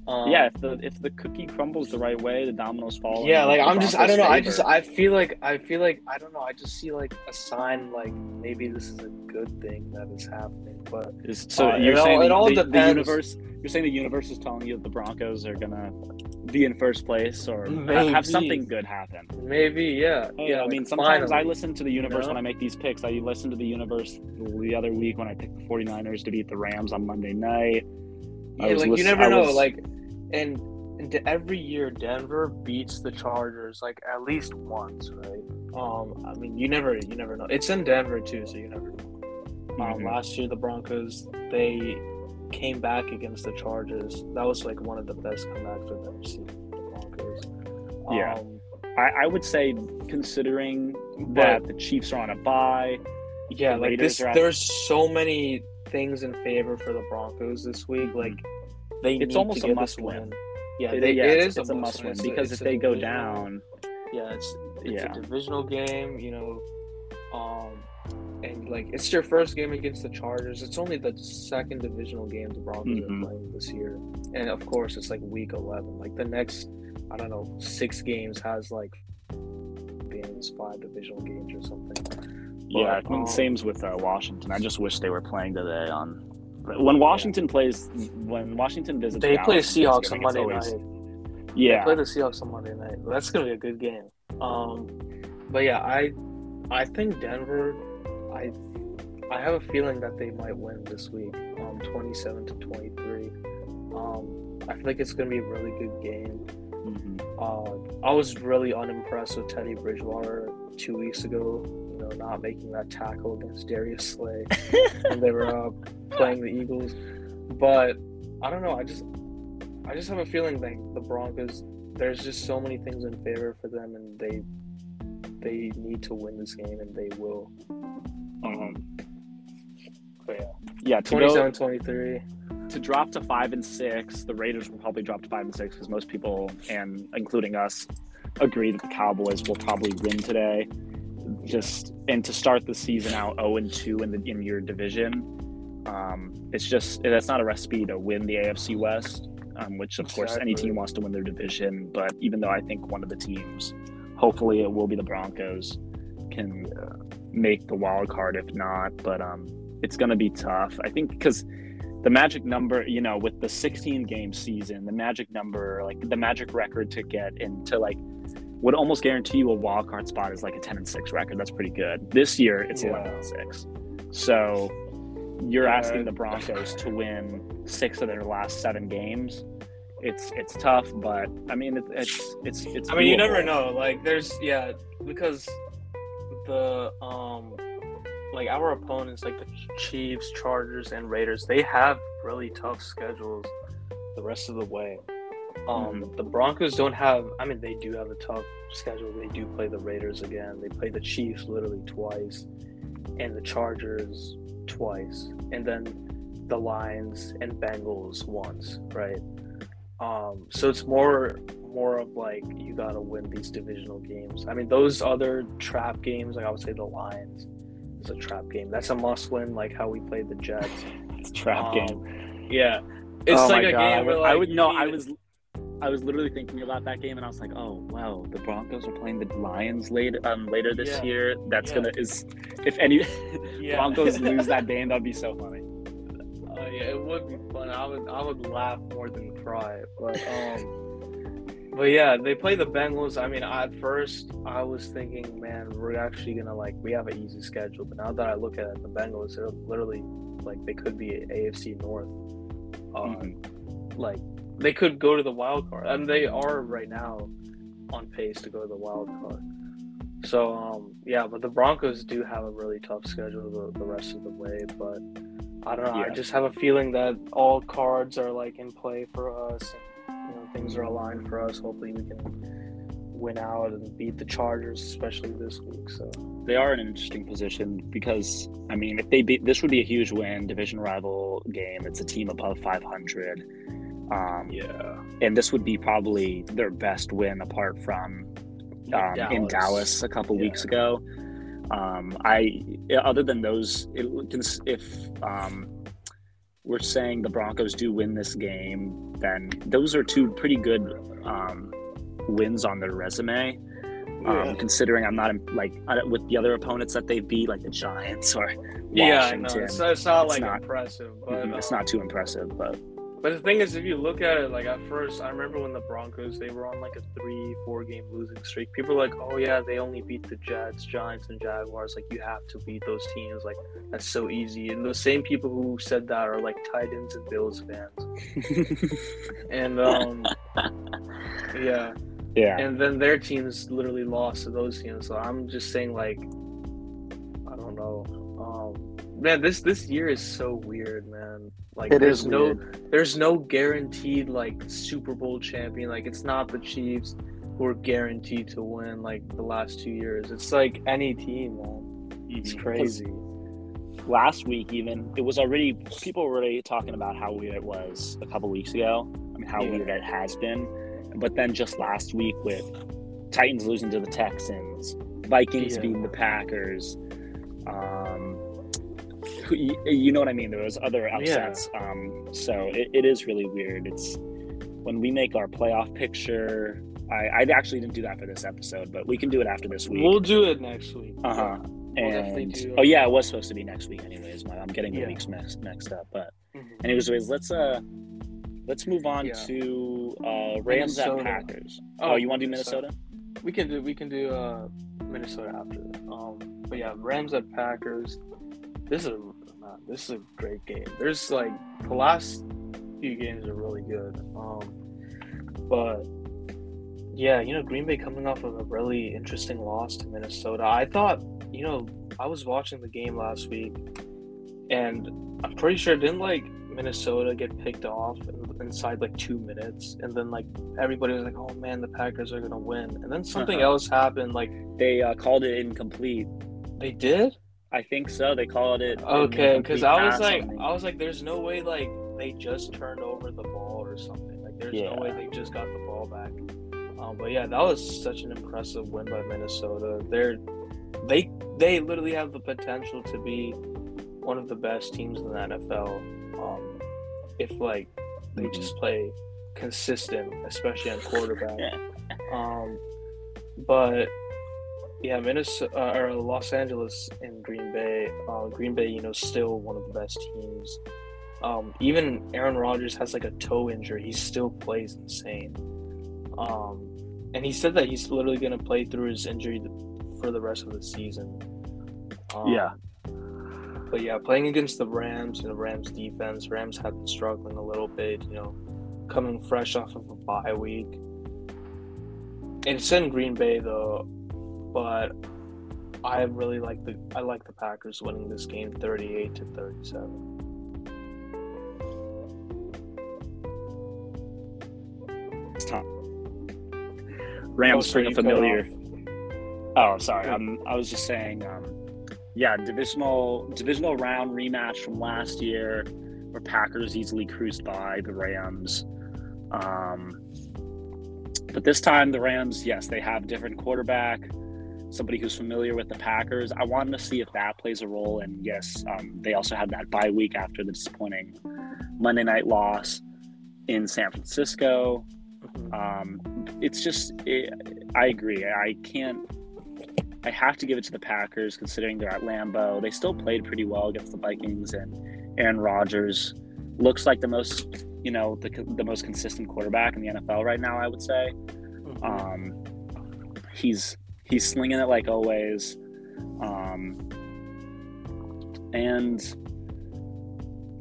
um, yeah, if the if the cookie crumbles the right way, the dominoes fall. yeah, like I'm just I don't know. I just I feel like I feel like I don't know. I just see like a sign like maybe this is a good thing that is happening. But Is- so Uh, you're it all- saying it the, all the- the universe? You're saying the universe is telling you that the Broncos are gonna be in first place, or Maybe. have something good happen? maybe yeah, Hey, yeah. I mean, like, sometimes I listen to the universe know? when I make these picks. I listen to the universe the other week when I picked the 49ers to beat the Rams on Monday night. Yeah, like you never I know. was- Like, and, and every year Denver beats the Chargers like at least once, right? Um, I mean, you never, you never know. It's in Denver too, so you never know. Um, Mhm. last year the Broncos they came back against the Chargers. That was like one of the best comebacks I've ever seen. The Broncos. Yeah. Um, I, I would say, considering that the Chiefs are on a bye, yeah, The like Raiders this. There's so many things in favor for the Broncos this week. Like they It's need almost to a must this win. Yeah, it, they, yeah, it it's, is it's a must win It's a- because it's if they go down, yeah, it's it's Yeah. a divisional game, you know, um, and like it's your first game against the Chargers. It's only the second divisional game the Broncos Mhm. are playing this year, and of course it's like week eleven. Like the next, I don't know, six games has like games, five divisional games or something. Yeah, But, I mean, um, same's with uh, Washington. I just wish they were playing today on. When Washington plays, when Washington visits, They play Dallas Seahawks on Monday always- night. Yeah, They play the Seahawks on Monday night. That's gonna be a good game. Um, but yeah, I I think Denver. I I have a feeling that they might win this week, um, twenty-seven to twenty-three. Um, I feel like it's gonna be a really good game. Mhm. Uh, I was really unimpressed with Teddy Bridgewater two weeks ago. You know, not making that tackle against Darius Slay when they were uh, playing the Eagles. But I don't know. I just I just have a feeling that the Broncos. There's just so many things in favor for them, and they they need to win this game, and they will. Um, but yeah, yeah. To 27-23. to drop to five and six, the Raiders will probably drop to five and six because most people, and including us, agree that the Cowboys will probably win today. Just and to start the season out zero and two in the in your division, um, it's just that's not a recipe to win the AFC West. Um, which of course any team wants to win their division, but even though I think one of the teams, hopefully it will be the Broncos, can make the wild card if not. But um, it's going to be tough. I think because the magic number, you know, with the 16 game season, the magic number, like the magic record to get into like would almost guarantee you a wild card spot is like a 10 and 6 record. That's pretty good. This year it's Yeah. 11 and 6. So you're Yeah. asking the Broncos to win six of their last seven games. It's it's tough, but I mean it, it's it's it's. I mean, you never know. Like, there's yeah, because the um, like our opponents, like the Chiefs, Chargers, and Raiders, they have really tough schedules the rest of the way. Um, the Broncos don't have. I mean, they do have a tough schedule. They do play the Raiders again. They play the Chiefs literally twice, and the Chargers twice, and then the Lions and Bengals once, right? Um, so it's more more of like you gotta win these divisional games. I mean, those other trap games, like I would say the Lions is a trap game. That's a must win, like how we played the Jets. It's a trap Um, game. Yeah, it's oh like a God. game I where would, like I would no. I was I was literally thinking about that game, and I was like, oh wow, the Broncos are playing the Lions later um later this Yeah. year. That's Yeah. gonna is if any yeah. Broncos lose that game, that'd be so funny. Uh, yeah, it would be fun. I would I would laugh more than cry. But um, but yeah, they play the Bengals. I mean, at first I was thinking, man, we're actually gonna like we have an easy schedule. But now that I look at it, the Bengals, they're literally like they could be AFC North. Uh, Mhm. Like they could go to the wild card, and they are right now on pace to go to the wild card. So um, yeah, but the Broncos do have a really tough schedule the, the rest of the way. But I don't know. I just have a feeling that all cards are like in play for us. And, you know, things are aligned for us. Hopefully, we can win out and beat the Chargers, especially this week. So They are in an interesting position because I mean, if they beat this would be a huge win, division rival game. It's a team above 500. Um, yeah, and this would be probably their best win apart from um, Dallas. in Dallas a couple Yeah. weeks ago. Um, I other than those, it, if um, we're saying the Broncos do win this game, then those are two pretty good um, wins on their resume. Yeah. Um, considering I'm not like uh, with the other opponents that they beat, like the Giants or Yeah, I know. Washington. It's, it's not It's like not- impressive, but Mhm, it's um, not too impressive, but But the thing is, if you look at it, like at first, I remember when the Broncos they were on like a three, four game losing streak. People were like, "Oh yeah, they only beat the Jets, Giants, and Jaguars. Like you have to beat those teams. Like that's so easy." And the same people who said that are like Titans and Bills fans. And um, yeah, yeah, and then their teams literally lost to those teams. So I'm just saying, like, I don't know. Um, man, this this year is so weird, man. Like, it there's is no weird. there's no guaranteed like Super Bowl champion. Like it's not the Chiefs who are guaranteed to win like the last two years. It's like any team, man. It's Mhm. crazy. last week even it was already people were already talking about how weird it was a couple weeks ago i mean how Yeah. weird it has been but then just last week with titans losing to the texans vikings Yeah. beating the packers um who- you, you know what i mean there was other upsets um so it, it is really weird it's when we make our playoff picture I, I actually didn't do that for this episode but we can do it after this week We'll do it next week. uh-huh We'll and do- oh yeah, it was supposed to be next week anyways. I'm getting the Yeah. weeks mixed, mixed up. But Mhm. anyways, let's uh let's move on Yeah. to uh Rams at Minnesota. Packers. Oh, you want to do Minnesota? We can do we can do uh Minnesota after. Um, but yeah, Rams at Packers. This is a this is a great game. There's like the last few games are really good. Um, but yeah, you know Green Bay coming off of a really interesting loss to Minnesota. I thought you know I was watching the game last week, and I'm pretty sure didn't like Minnesota get picked off inside like two minutes, and then like everybody was like, "Oh man, the Packers are gonna win," and then something Uh-huh. else happened. Like They uh, called it incomplete. they did. I think so. They called it Okay, because I was like, I was like, there's no way like they just turned over the ball or something. Like there's no way they just got the ball back. Um, but yeah, that was such an impressive win by Minnesota. They're they they literally have the potential to be one of the best teams in the NFL. Um, if like they just play consistent, especially on quarterback. Um, but yeah, Minnesota uh, or Los Angeles and Green Bay. Uh, Green Bay, you know, still one of the best teams. Um, even Aaron Rodgers has like a toe injury. He still plays insane. Um, and he said that he's literally going to play through his injury for the rest of the season. Um, Yeah. But yeah, playing against the Rams and the Rams defense, Rams have been struggling a little bit, you know, coming fresh off of a bye week. It's in Green Bay though, but I really like the I like the Packers winning this game 38 to 37. Rams Oh, bring a familiar. Oh, sorry. Um, I was just saying. Um, yeah, divisional divisional round rematch from last year, where Packers easily cruised by the Rams. Um, but this time, the Rams, yes, they have different quarterback, somebody who's familiar with the Packers. I wanted to see if that plays a role. And yes, um, they also had that bye week after the disappointing Monday night loss in San Francisco. Mhm. Um, it's just, it, I agree. I can't. I have to give it to the Packers, considering they're at Lambeau. They still played pretty well against the Vikings, and Aaron Rodgers looks like the most, you know, the the most consistent quarterback in the NFL right now. I would say. Mhm. Um, he's he's slinging it like always, um, and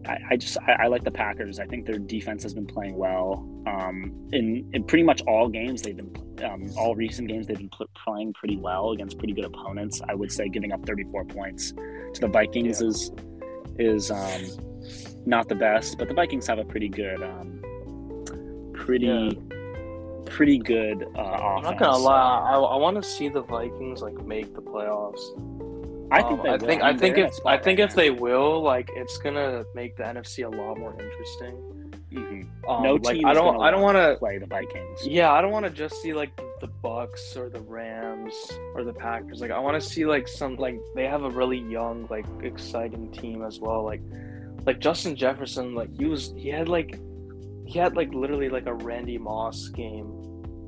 I, I just I, I like the Packers. I think their defense has been playing well. Um, in in pretty much all games they've been um, all recent games they've been pl- playing pretty well against pretty good opponents. I would say giving up 34 points to the Vikings Yeah. is is um, not the best, but the Vikings have a pretty good um, pretty Yeah. Pretty good uh, I'm not gonna lie. I, I want to see the Vikings like make the playoffs. I think Um, I think I think they're in a if I think right if they will, like it's gonna make the NFC a lot more interesting. Mhm. Um, no like team I don't I don't want to play the Vikings. yeah I don't want to just see like the the Bucks or the Rams or the Packers. Like I want to see like some like they have a really young like exciting team as well. Like like Justin Jefferson, like he was he had like he had like literally like a Randy Moss game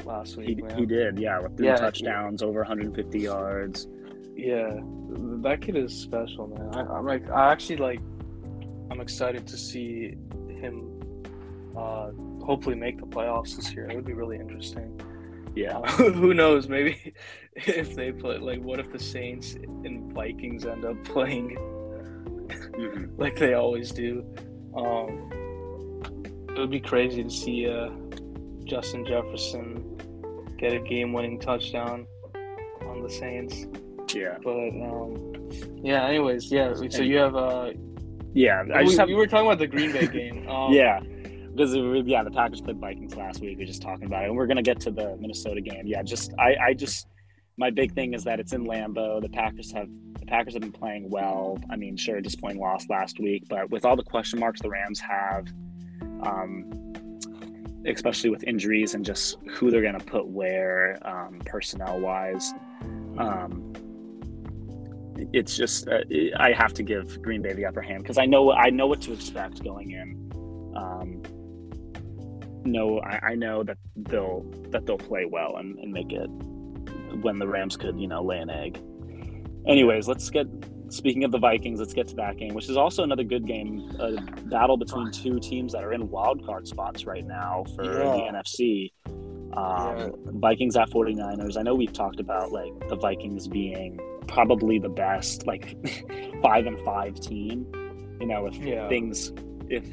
last week. He, man. he did, yeah, with three Yeah, touchdowns, over 150 yards. Yeah, that kid is special, man. I, I'm like, I actually like, I'm excited to see him. Uh, hopefully make the playoffs this year. It would be really interesting. Yeah, Uh, who knows? Maybe if they play, like, what if the Saints and Vikings end up playing Mhm. like they always do? Um, it would be crazy to see uh, Justin Jefferson get a game-winning touchdown on the Saints. yeah, But um, yeah. Anyways, yeah. So you have uh, yeah. I we, just have, we were talking about the Green Bay game. Um, yeah, because yeah, the Packers played Vikings last week. We are just talking about it, and we're gonna get to the Minnesota game. Yeah, just I, I just my big thing is that it's in Lambeau. The Packers have the Packers have been playing well. I mean, sure, disappointing loss last week, but with all the question marks the Rams have, um, especially with injuries and just who they're gonna put where, um, personnel wise, um, it's just uh, I have to give Green Bay the upper hand because I know I know what to expect going in. Um, no, I, I know that they'll that they'll play well and, and make it when the Rams could you know lay an egg. Anyways, let's get speaking of the Vikings. Let's get to that game, which is also another good game, a battle between two teams that are in wild card spots right now for Yeah. the NFC. Um, Vikings at 49ers. I know we've talked about like the Vikings being probably the best, like five and five team. You know, if Yeah. things if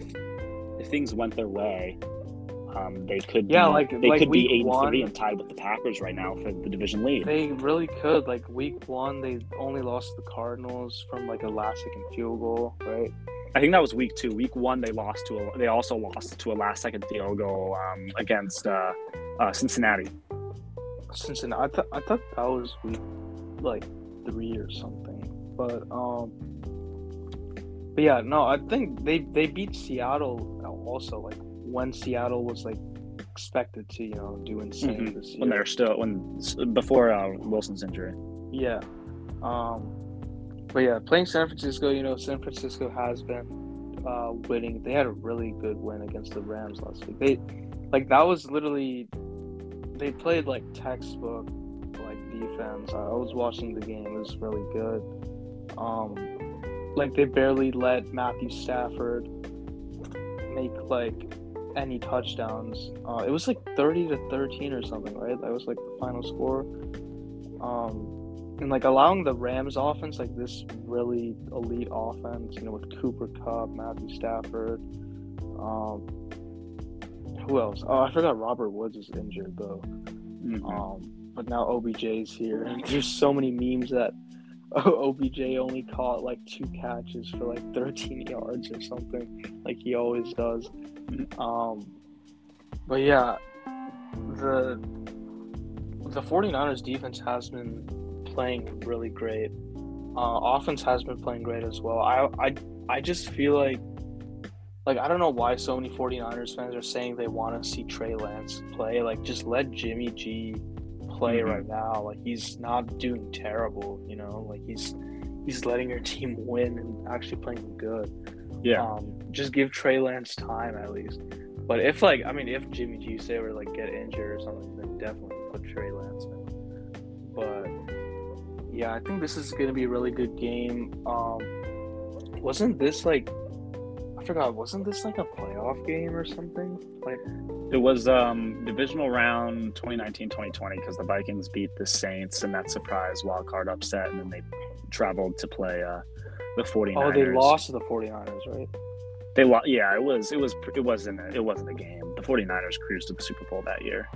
if things went their way, um, they could Yeah, be, like- they like could be eight and three and tied with the Packers right now for the division lead. They really could. Like week one, they only lost to the Cardinals from like a last second field goal, right? I think that was week two. Week one, they lost to a, they also lost to a last second field goal um, against uh, uh, Cincinnati. Cincinnati. I thought I thought that was week like three or something. But um, but yeah, no, I think they they beat Seattle also like when Seattle was like expected to you know do insane Mhm. this year. when they're still when before uh, Wilson's injury. Yeah. Um, but yeah, playing San Francisco, you know, San Francisco has been uh, winning. They had a really good win against the Rams last week. They like that was literally they played like textbook like defense. I was watching the game. It was really good. Um, like they barely let Matthew Stafford make like any touchdowns. Uh, it was like thirty to thirteen or something, right? That was like the final score. Um, and like allowing the Rams offense, like this really elite offense, you know, with Cooper Kupp, Matthew Stafford. Um, who else? Oh, I forgot Robert Woods is injured though. Mhm. Um, but now OBJ's here, and there's so many memes that OBJ only caught like two catches for like 13 yards or something, like he always does. Um, but yeah, the the 49ers defense has been playing really great. Uh, offense has been playing great as well. I I I just feel like like I don't know why so many 49ers fans are saying they want to see Trey Lance play. Like just let Jimmy G play Mhm. right now. Like he's not doing terrible, you know. Like he's he's letting your team win and actually playing good. Yeah, Um, just give Trey Lance time at least. But if like I mean if Jimmy G say were like get injured or something, then definitely put Trey Lance in. But yeah, I think this is gonna be a really good game. Um, wasn't this like I forgot? Wasn't this like a playoff game or something? Like it was um, divisional round 2019-2020 because the Vikings beat the Saints in that surprise wild card upset, and then they traveled to play uh, the 49ers. oh, they lost to the 49ers, right? They lost. Yeah, it was. It was. It wasn't. A, it wasn't a game. The 49ers cruised to the Super Bowl that year.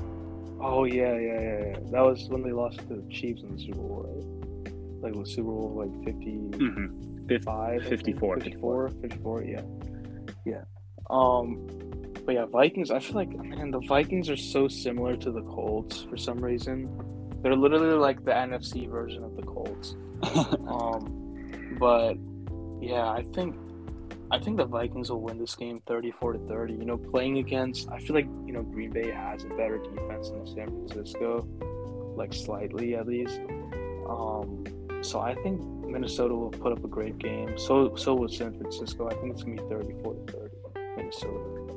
Oh yeah, yeah, yeah, yeah. That was when they lost to the Chiefs in the Super Bowl, right? Like the Super Bowl like 50 Mm-hmm. five, I think. 54, 54, 54, yeah, yeah. Um, but yeah, Vikings. I feel like man, the Vikings are so similar to the Colts for some reason. They're literally like the NFC version of the Colts. Um, but yeah, I think I think the Vikings will win this game 34 to 30. You know, playing against I feel like, you know, Green Bay has a better defense than San Francisco. like slightly at least. Um, so I think Minnesota will put up a great game. So so will San Francisco. I think it's gonna be 34 to 30 Minnesota.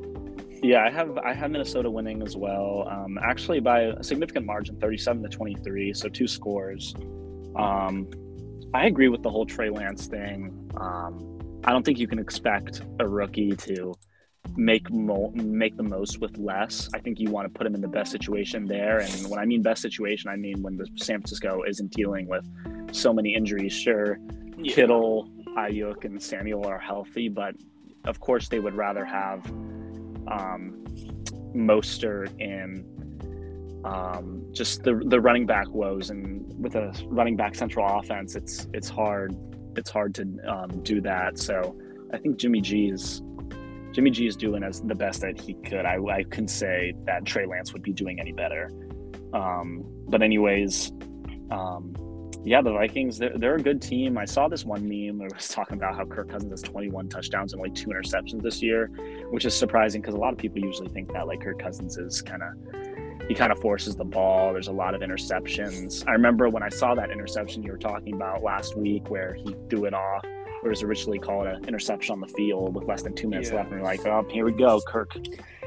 Yeah, I have I have Minnesota winning as well. Um, actually by a significant margin, 37 to 23, so two scores. Um, I agree with the whole Trey Lance thing. Um, I don't think you can expect a rookie to make mo- make the most with less. I think you want to put him in the best situation there. And when I mean best situation, I mean when the San Francisco isn't dealing with so many injuries. Sure, yeah. Kittle, Aiyuk, and Samuel are healthy, but of course they would rather have um, Mostert and um, just the the running back woes. And with a running back central offense, it's it's hard it's hard to um, do that. So I think Jimmy G is Jimmy G is doing as the best that he could. I, I say that Trey Lance would be doing any better. Um, but anyways, um, yeah, the Vikings, they're, they're a good team. I saw this one meme where it was talking about how Kirk Cousins has 21 touchdowns and only two interceptions this year, which is surprising because a lot of people usually think that like Kirk Cousins is kind of he kind of forces the ball. There's a lot of interceptions. I remember when I saw that interception you were talking about last week where he threw it off it was originally called an interception on the field with less than two minutes yeah. left, and we're like, oh, here we go, Kirk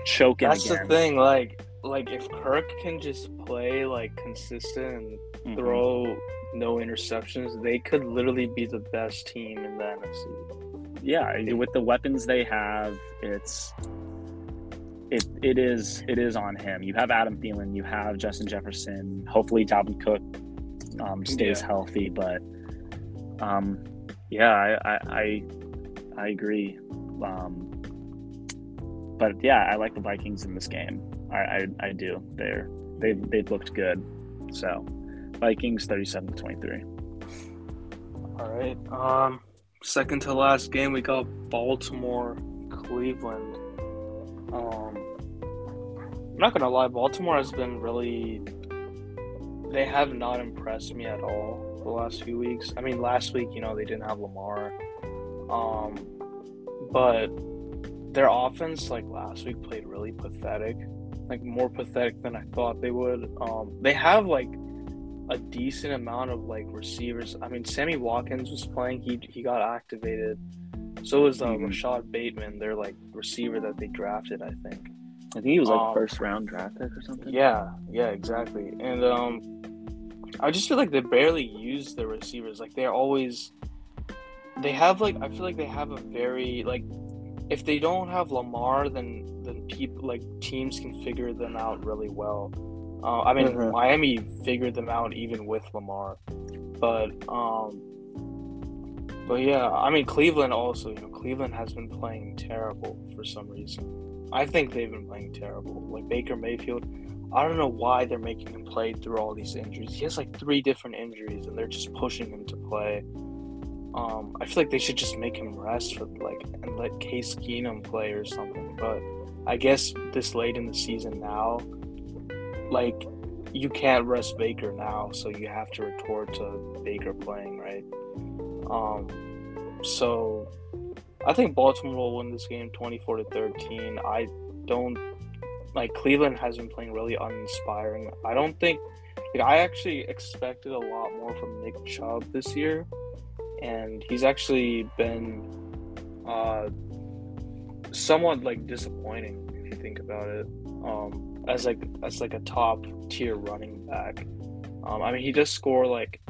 choking. That's again. the thing, like, like if Kirk can just play like consistent and mm-hmm. throw no interceptions, they could literally be the best team in the NFC. Yeah, with the weapons they have, it's it it is it is on him. You have Adam Thielen, you have Justin Jefferson. Hopefully, Dalvin Cook um, stays yeah. healthy, but um, yeah, I I I, agree. Um, but yeah, I like the Vikings in this game. I I, I do. They're they they've looked good. So Vikings thirty seven to twenty three. All right. Um, second to last game, we got Baltimore, Cleveland. Um, I'm not gonna lie, Baltimore has been really. They have not impressed me at all the last few weeks. I mean, last week, you know, they didn't have Lamar. Um, but their offense, like last week, played really pathetic. Like more pathetic than I thought they would. Um, they have like a decent amount of like receivers. I mean, Sammy Watkins was playing. He he got activated. So was uh, mm-hmm. Rashod Bateman, their like receiver that they drafted. I think. I think he was like um, first round draft pick or something. Yeah, yeah, exactly. And um, I just feel like they barely use the receivers. Like they're always they have like I feel like they have a very like if they don't have Lamar then then people like teams can figure them out really well. Uh, I mean mm-hmm. Miami figured them out even with Lamar. But um but yeah, I mean Cleveland also, you know, Cleveland has been playing terrible for some reason. I think they've been playing terrible. Like Baker Mayfield I don't know why they're making him play through all these injuries. He has like three different injuries, and they're just pushing him to play. Um, I feel like they should just make him rest for like and let Case Keenum play or something. But I guess this late in the season now, like you can't rest Baker now, so you have to retort to Baker playing, right? Um, so I think Baltimore will win this game 24 to 13. I don't like Cleveland has been playing really uninspiring. I don't think like I actually expected a lot more from Nick Chubb this year, and he's actually been uh, somewhat like disappointing if you think about it. Um, as like as like a top tier running back. Um, I mean, he does score like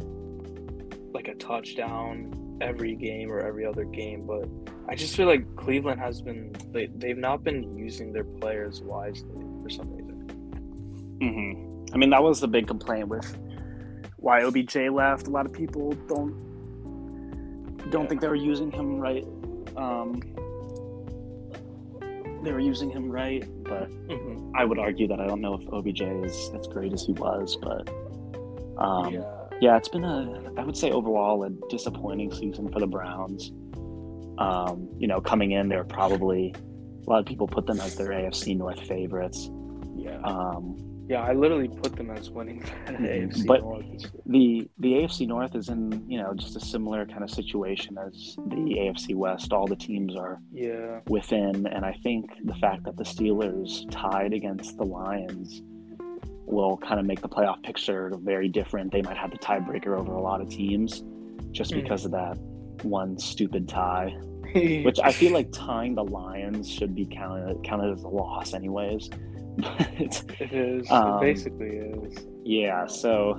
like a touchdown every game or every other game, but I just feel like Cleveland has been they they've not been using their players wisely for some reason. Mm-hmm. I mean, that was the big complaint with why OBJ left. A lot of people don't don't yeah. think they were using him right. Um, they were using him right, but mm-hmm. I would argue that I don't know if OBJ is as great as he was, but um, yeah. yeah, it's been a I would say overall a disappointing season for the Browns. Um, you know, coming in, they're probably a lot of people put them as their AFC North favorites. Yeah. Um, yeah, I literally put them as winning the AFC but North. The the AFC North is in you know just a similar kind of situation as the AFC West. All the teams are yeah within, and I think the fact that the Steelers tied against the Lions will kind of make the playoff picture very different. They might have the tiebreaker over a lot of teams just Mm. because of that one stupid tie, which I feel like tying the Lions should be counted counted as a loss, anyways. But it is. Um, it basically is. yeah, so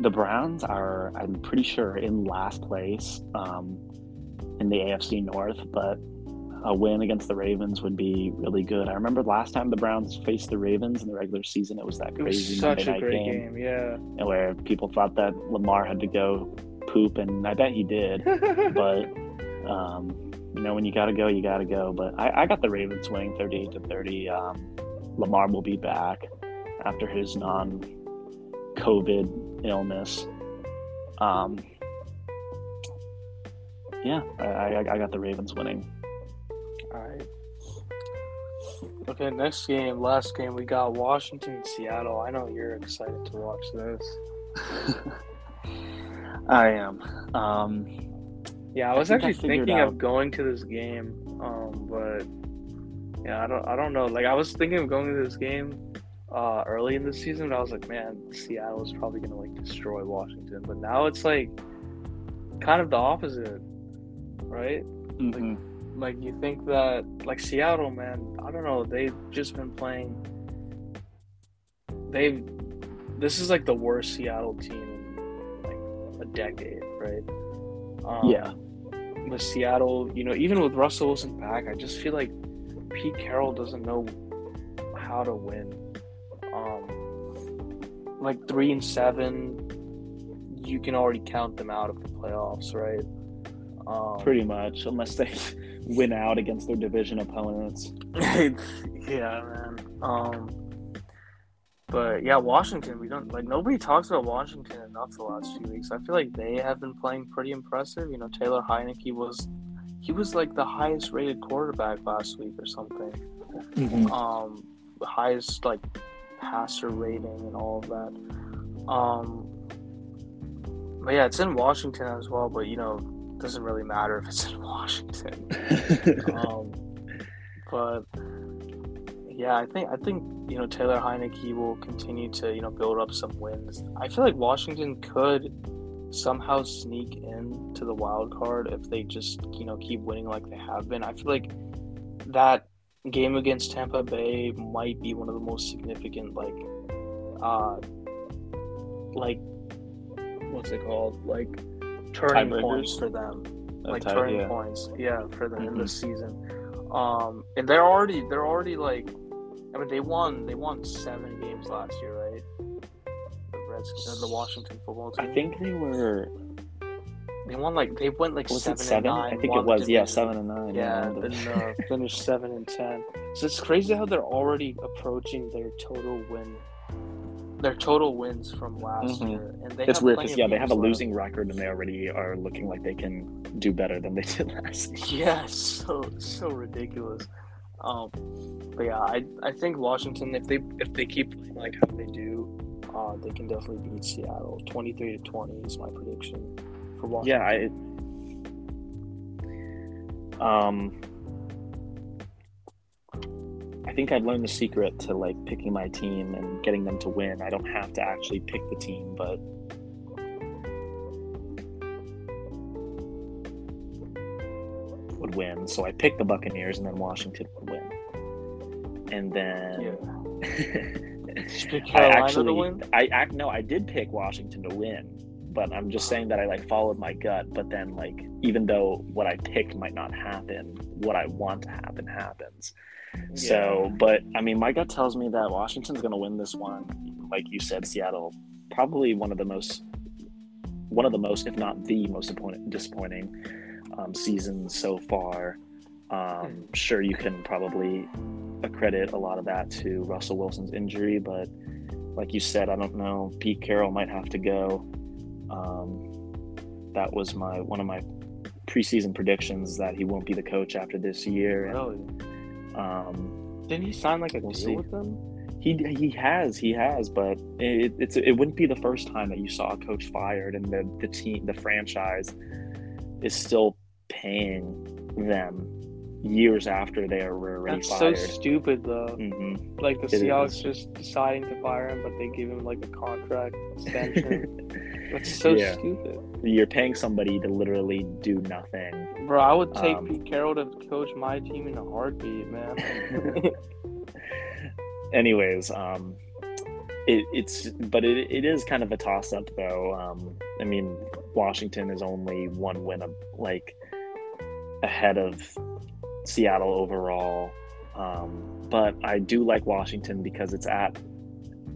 the Browns are, I'm pretty sure, in last place um, in the AFC North, but a win against the Ravens would be really good. I remember last time the Browns faced the Ravens in the regular season, it was that It was crazy such Monday a night great game, game. Yeah. where people thought that Lamar had to go poop, and I bet he did. but um, you know, when you gotta go, you gotta go. But I, I got the Ravens winning 38 to 30. Um, Lamar will be back after his non-COVID illness. Um, yeah, I, I, I got the Ravens winning. All right. Okay, next game, last game, we got Washington Seattle. I know you're excited to watch this. I am. Um, Yeah, I was I think I actually thinking of going to this game, um, but yeah, I don't, I don't know. Like, I was thinking of going to this game uh, early in the season, but I was like, man, Seattle is probably gonna like destroy Washington. But now it's like kind of the opposite, right? mhm. Like you think that like Seattle, man, I don't know, they've just been playing they've this is like the worst Seattle team like a decade, right? Um, Yeah. With Seattle, you know, even with Russell Wilson back, I just feel like Pete Carroll doesn't know how to win. Um like three and seven, you can already count them out of the playoffs, right? Um, Pretty much, unless they win out against their division opponents. yeah, man. Um, but yeah, Washington. We don't like nobody talks about Washington enough the last few weeks. I feel like they have been playing pretty impressive. You know, Taylor Heinicke was he was like the highest rated quarterback last week or something. Um, the highest like passer rating and all of that. Um, but yeah, it's in Washington as well. But you know, it doesn't really matter if it's in Washington um, but yeah, I think I think you know Taylor Heinicke will continue to you know build up some wins. I feel like Washington could somehow sneak in to the wild card if they just you know keep winning like they have been. I feel like that game against Tampa Bay might be one of the most significant like uh like what's it called like turning points for them A like tie- turning yeah. points yeah for them in Mhm. this season um and they're already they're already like i mean they won they won seven games last year right the Redskins, uh, the washington football team I think they were. they won like they went like Was seven, it seven? and nine I think it was. Yeah, seven and nine. yeah the- then uh, finished seven and ten so it's crazy how they're already approaching their total win their total wins from last Mhm. year and they it's weird because yeah, they have a games left. losing record and they already are looking like they can do better than they did last. year. Yeah, so so ridiculous. Um, but yeah, I I think Washington, if they if they keep playing like how they do, uh, they can definitely beat Seattle. Twenty three to twenty is my prediction for Washington. Yeah, I. Um, I think I've learned the secret to like picking my team and getting them to win. I don't have to actually pick the team, but would win. So I picked the Buccaneers, and then Washington would win. And then Yeah. Did you pick I actually? I act no, I did pick Washington to win, but I'm just saying that I like followed my gut. But then, like, even though what I picked might not happen, what I want to happen happens. So, but I mean, my gut tells me that Washington's going to win this one. Like you said, Seattle, probably one of the most, one of the most, if not the most disappointing um, seasons so far. Um, sure, you can probably accredit a lot of that to Russell Wilson's injury, but like you said, I don't know. Pete Carroll might have to go. Um, that was my one of my preseason predictions that he won't be the coach after this year. And, um, Didn't he sign like a We'll deal see. with them? he he has he has, but it, it's it wouldn't be the first time that you saw a coach fired and the the team the franchise is still paying them years after they are already That's fired. so stupid though. hmm Like the It Seahawks is. just deciding to fire him, but they give him like a contract extension. That's so Yeah. stupid, You're paying somebody to literally do nothing. bro. I would take Um, Pete Carroll to coach my team in a heartbeat, man. Anyways, um, it, it's but it, it is kind of a toss up though. Um, I mean, Washington is only one win like ahead of Seattle overall. Um, but I do like Washington because it's at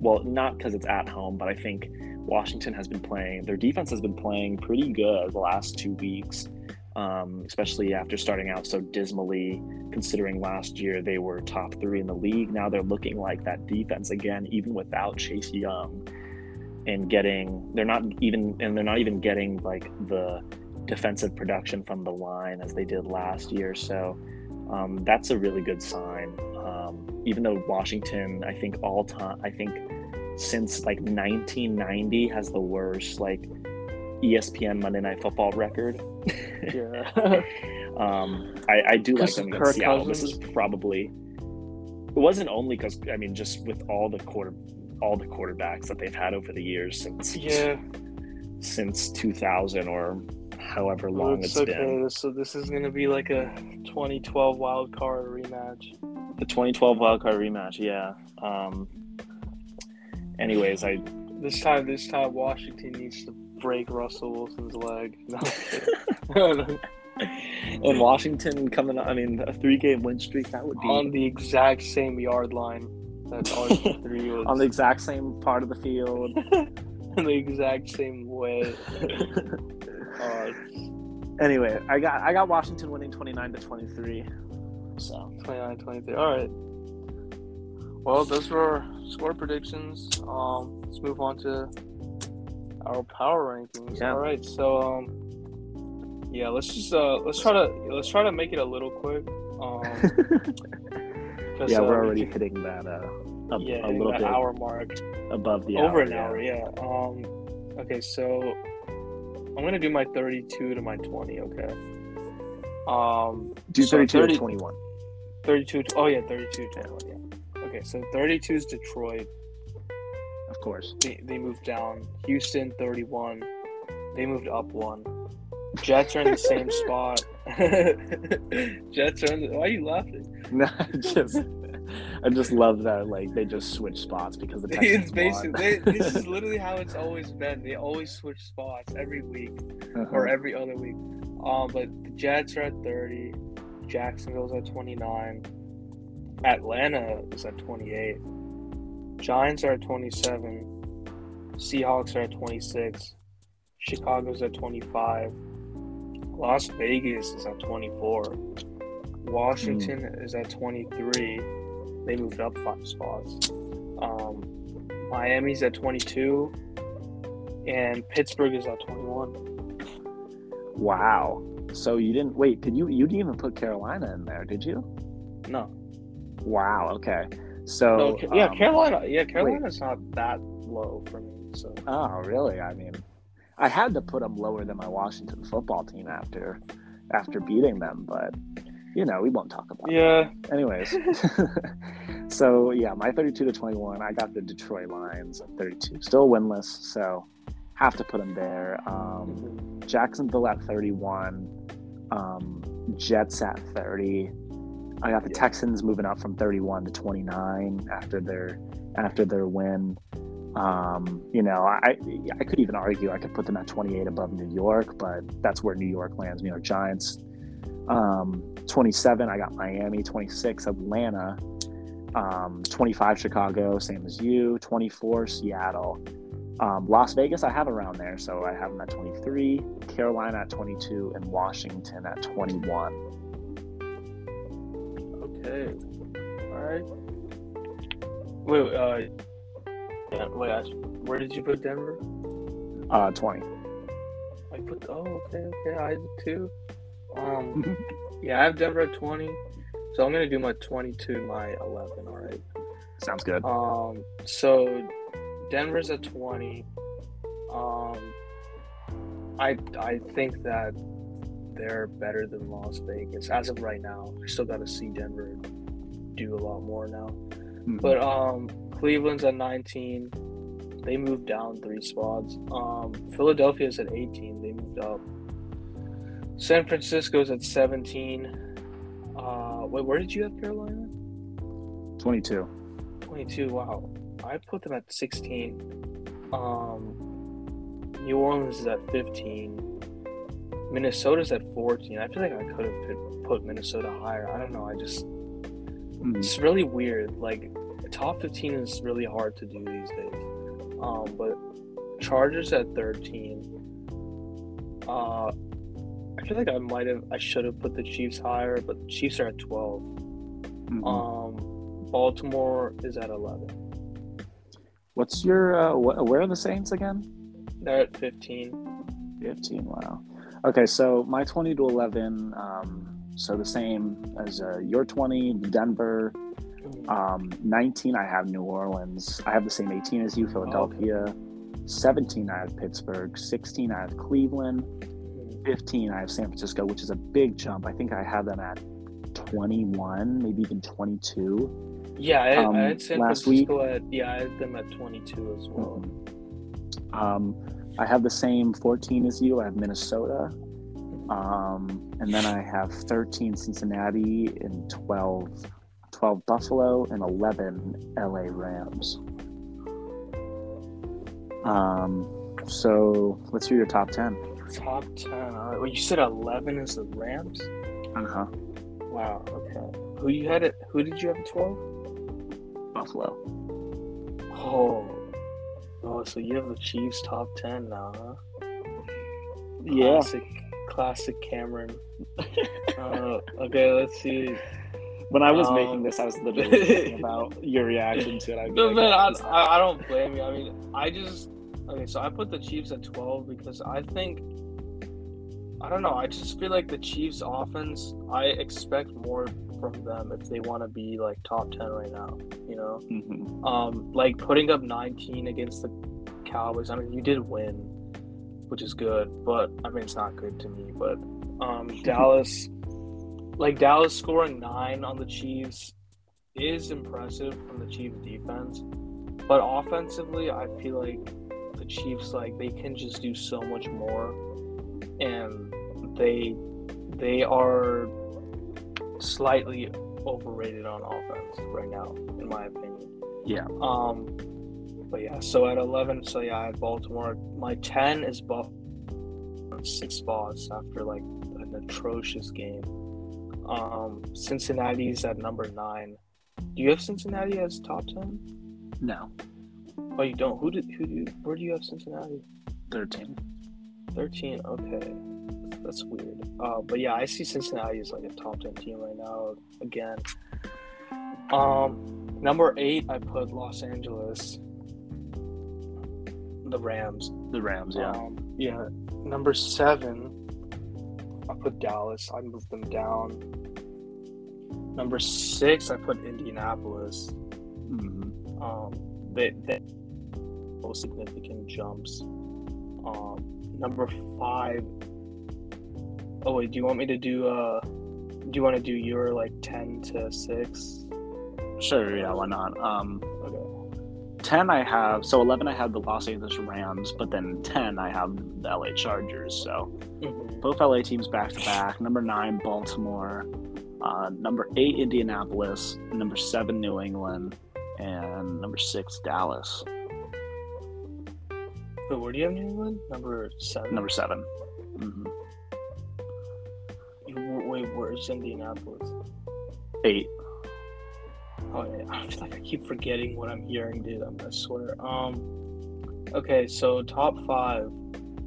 well, not because it's at home, but I think Washington has been playing. Their defense has been playing pretty good the last two weeks, um, especially after starting out so dismally. Considering last year they were top three in the league, now they're looking like that defense again, even without Chase Young, and getting they're not even and they're not even getting like the defensive production from the line as they did last year. So um, that's a really good sign. Um, even though Washington, I think all time, I think since like 1990 has the worst like ESPN Monday Night Football record. yeah. um, I, I do like them Kirk Seattle. This is probably it wasn't only because I mean just with all the quarter all the quarterbacks that they've had over the years since yeah. since 2000 or however Well, long it's it's okay. been. So this is gonna be like a 2012 wild card rematch. The 2012 wild card rematch, yeah. Um, anyways, I This time, this time, Washington needs to break Russell Wilson's leg. No, and Washington coming. I mean, a three-game win streak that would be on the exact same yard line that RG three was. on the exact same part of the field. in the exact same way. Uh, anyway, I got I got Washington winning 29 to 23. So 29 23. All right. Well, those were our score predictions. Um, let's move on to our power rankings. Yeah. All right. So, um, yeah, let's just uh, let's try to let's try to make it a little quick. Um, yeah, uh, we're already can- hitting that uh, a, yeah a little bit hour mark. above the Over hour, an hour. Yeah. Um. Okay. So I'm gonna do my 32 to my 20. Okay. Um. Do So 32 30 to 21. 32. Oh yeah, 32 to 21. Yeah. Okay. So 32 is Detroit. Of course. They, they moved down. Houston 31. They moved up one. Jets are in the same spot. Jets are in the. Why are you laughing? No, just I just love that like they just switch spots because the Texans It's basically they, this is literally how it's always been. They always switch spots every week Uh-huh. or every other week. Um, but the Jets are at 30. Jacksonville's at 29. Atlanta is at 28. Giants are at 27. Seahawks are at 26. Chicago's at 25. Las Vegas is at 24. Washington is at 23. They moved up five spots. Um, Miami's at 22. And Pittsburgh is at 21. Wow. So you didn't wait? Did you you didn't even put Carolina in there? Did you? No. Wow. Okay. So No, yeah, um, Carolina. Yeah, Carolina's not that low for me. So Oh, really? I mean, I had to put them lower than my Washington football team after after beating them, but you know we won't talk about. yeah, That. Anyways, so yeah, my 32 to 21. I got the Detroit Lions at 32, still winless, so have to put them there. Um, Jacksonville at 31, um, Jets at 30. I got the Yeah. Texans moving up from 31 to 29 after their after their win. Um, you know, I I could even argue I could put them at 28 above New York, but that's where New York lands. New York Giants. Um, 27, I got Miami. 26, Atlanta. Um, 25, Chicago, same as you. 24, Seattle. Um, Las Vegas, I have around there, so I have them at 23, Carolina at 22, and Washington at 21. okay, all right. Wait, uh, yeah, wait, where did you put Denver? Uh, 20. I put. Oh, okay, okay. I did too. Um, yeah, I have Denver at 20. So I'm gonna do my 22, my 11. All right. Sounds good. Um, so Denver's at 20. Um, I I think that they're better than Las Vegas as of right now. I still got to see Denver do a lot more now. Mhm. But um, Cleveland's at 19. They moved down three spots. Um, Philadelphia's at 18. They moved up. San Francisco's at 17. Uh, wait, where did you have Carolina? 22. 22. Wow, I put them at 16. Um, New Orleans is at 15. Minnesota's at 14. I feel like I could have put, put Minnesota higher. I don't know. I just Mhm. it's really weird. Like top 15 is really hard to do these days. Um, but Chargers at 13. Uh, I feel like I might have, I should have put the Chiefs higher, but the Chiefs are at 12. Mhm. Um, Baltimore is at 11. What's your uh, wh- where are the Saints again? They're at 15. 15. Wow. Okay, so my 20 to 11. Um, so the same as uh, your 20, Denver. Um, 19, I have New Orleans. I have the same 18 as you, Philadelphia. 17, I have Pittsburgh. 16, I have Cleveland. 15, I have San Francisco, which is a big jump. I think I had them at 21, maybe even 22. Yeah, I, Um, I had San last week- Francisco at, yeah, I had them at 22 as well. Um, I have the same 14 as you. I have Minnesota. Um, and then I have 13 Cincinnati and 12, 12 Buffalo and 11 LA Rams. Um, so let's hear your top 10. Top 10. All right. Well, you said 11 is the Rams? Uh huh. Wow, okay. Who you had it? Who did you have at 12? Buffalo. Oh. Oh, so you have the Chiefs top 10 now, huh? Yeah. Classic, classic Cameron. uh, okay, let's see. When I was Um, making this, I was literally thinking about your reaction to it. I'd be No, like, man, I, I, I don't blame you. I mean, I just. Okay, so I put the Chiefs at 12 because I think. I don't know. I just feel like the Chiefs' offense, I expect more from them if they want to be like top 10 right now, you know? Mhm. Um, like putting up 19 against the Cowboys. I mean, you did win, which is good, but I mean, it's not good to me. But um, Dallas, like Dallas scoring nine on the Chiefs is impressive from the Chiefs defense, but offensively, I feel like the Chiefs like they can just do so much more, and they they are slightly overrated on offense right now, in my opinion. Yeah. Um, but yeah, so at 11, so yeah, I had Baltimore. My 10 is Buff. Six spots after like an atrocious game. Um, Cincinnati's at number nine. Do you have Cincinnati as top 10? No, Oh, you don't. Who did? Who do? You, where do you have Cincinnati? 13. 13. Okay, that's weird. Uh, but yeah, I see Cincinnati as like a top 10 team right now again. Um, number eight, I put Los Angeles. The Rams. The Rams, yeah. Um, yeah. Number seven, I put Dallas. I moved them down. Number six, I put Indianapolis. Mhm. Um, they they most significant jumps. Um, number five. Oh wait, do you want me to do uh? Do you want to do your like ten to six? Sure, yeah, why not? Um, Okay. 10 I have, so 11 I have the Los Angeles Rams, but then 10 I have the LA Chargers. So Mhm. both LA teams back to back. Number 9, Baltimore. Uh, number 8, Indianapolis. Number 7, New England. And number 6, Dallas. Wait, where do you have New England? Number seven. Number 7. hmm You- Wait, where's Indianapolis? 8. Oh, yeah. I feel like I keep forgetting what I'm hearing, dude. I'm, I swear. Um, okay, so top five,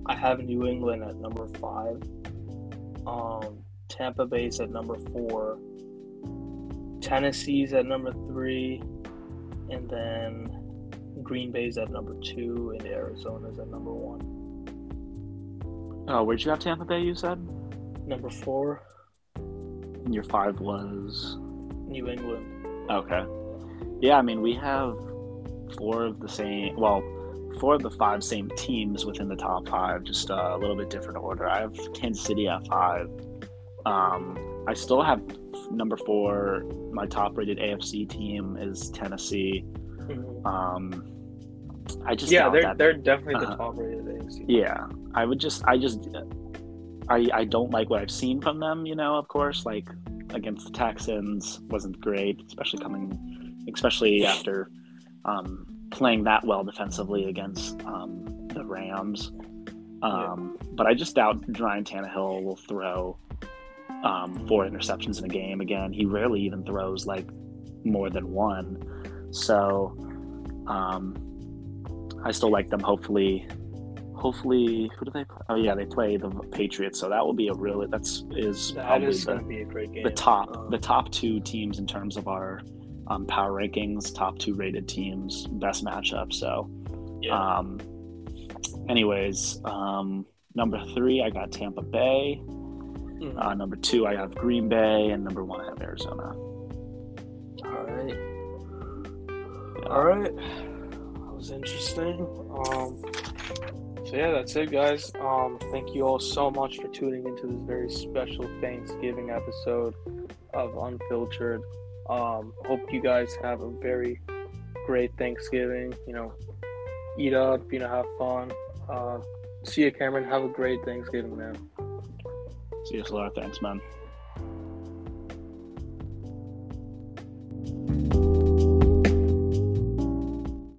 I have New England at number five. Um, Tampa Bay's at number four. Tennessee's at number three, and then Green Bay's at number two, and Arizona's at number one. Oh, where'd you have Tampa Bay, you said? Number four, And your 5 was. New England. Okay. Yeah, I mean, we have four of the same, well, four of the five same teams within the top five, just uh, a little bit different order. I have Kansas City at five. Um, I still have number four. My top-rated AFC team is Tennessee. Mhm. Um, I just Yeah, they're they're definitely the uh-huh. top rated AFC. yeah i would just i just i i don't like what i've seen from them you know of course like against the texans wasn't great especially coming especially after um playing that well defensively against um the rams um but i just doubt Ryan Tannehill will throw um four interceptions in a game again he rarely even throws like more than one so um i still like them hopefully hopefully who do they play? Oh yeah, they play the Patriots, so that will be a really that's is That probably is going to be a great game. the top Um, the top two teams in terms of our um, power rankings, top two rated teams, best matchup. So, yeah. um, anyways, um, number three I got Tampa Bay. Mhm. Uh, number two I have Green Bay, and number one I have Arizona. All right. All right was interesting. Um, so yeah, that's it, guys. Um, thank you all so much for tuning into this very special Thanksgiving episode of Unfiltered. Um, hope you guys have a very great Thanksgiving. You know, eat up. You know, have fun. Uh, see you, Cameron. Have a great Thanksgiving, man. See you, Laura. Thanks, man.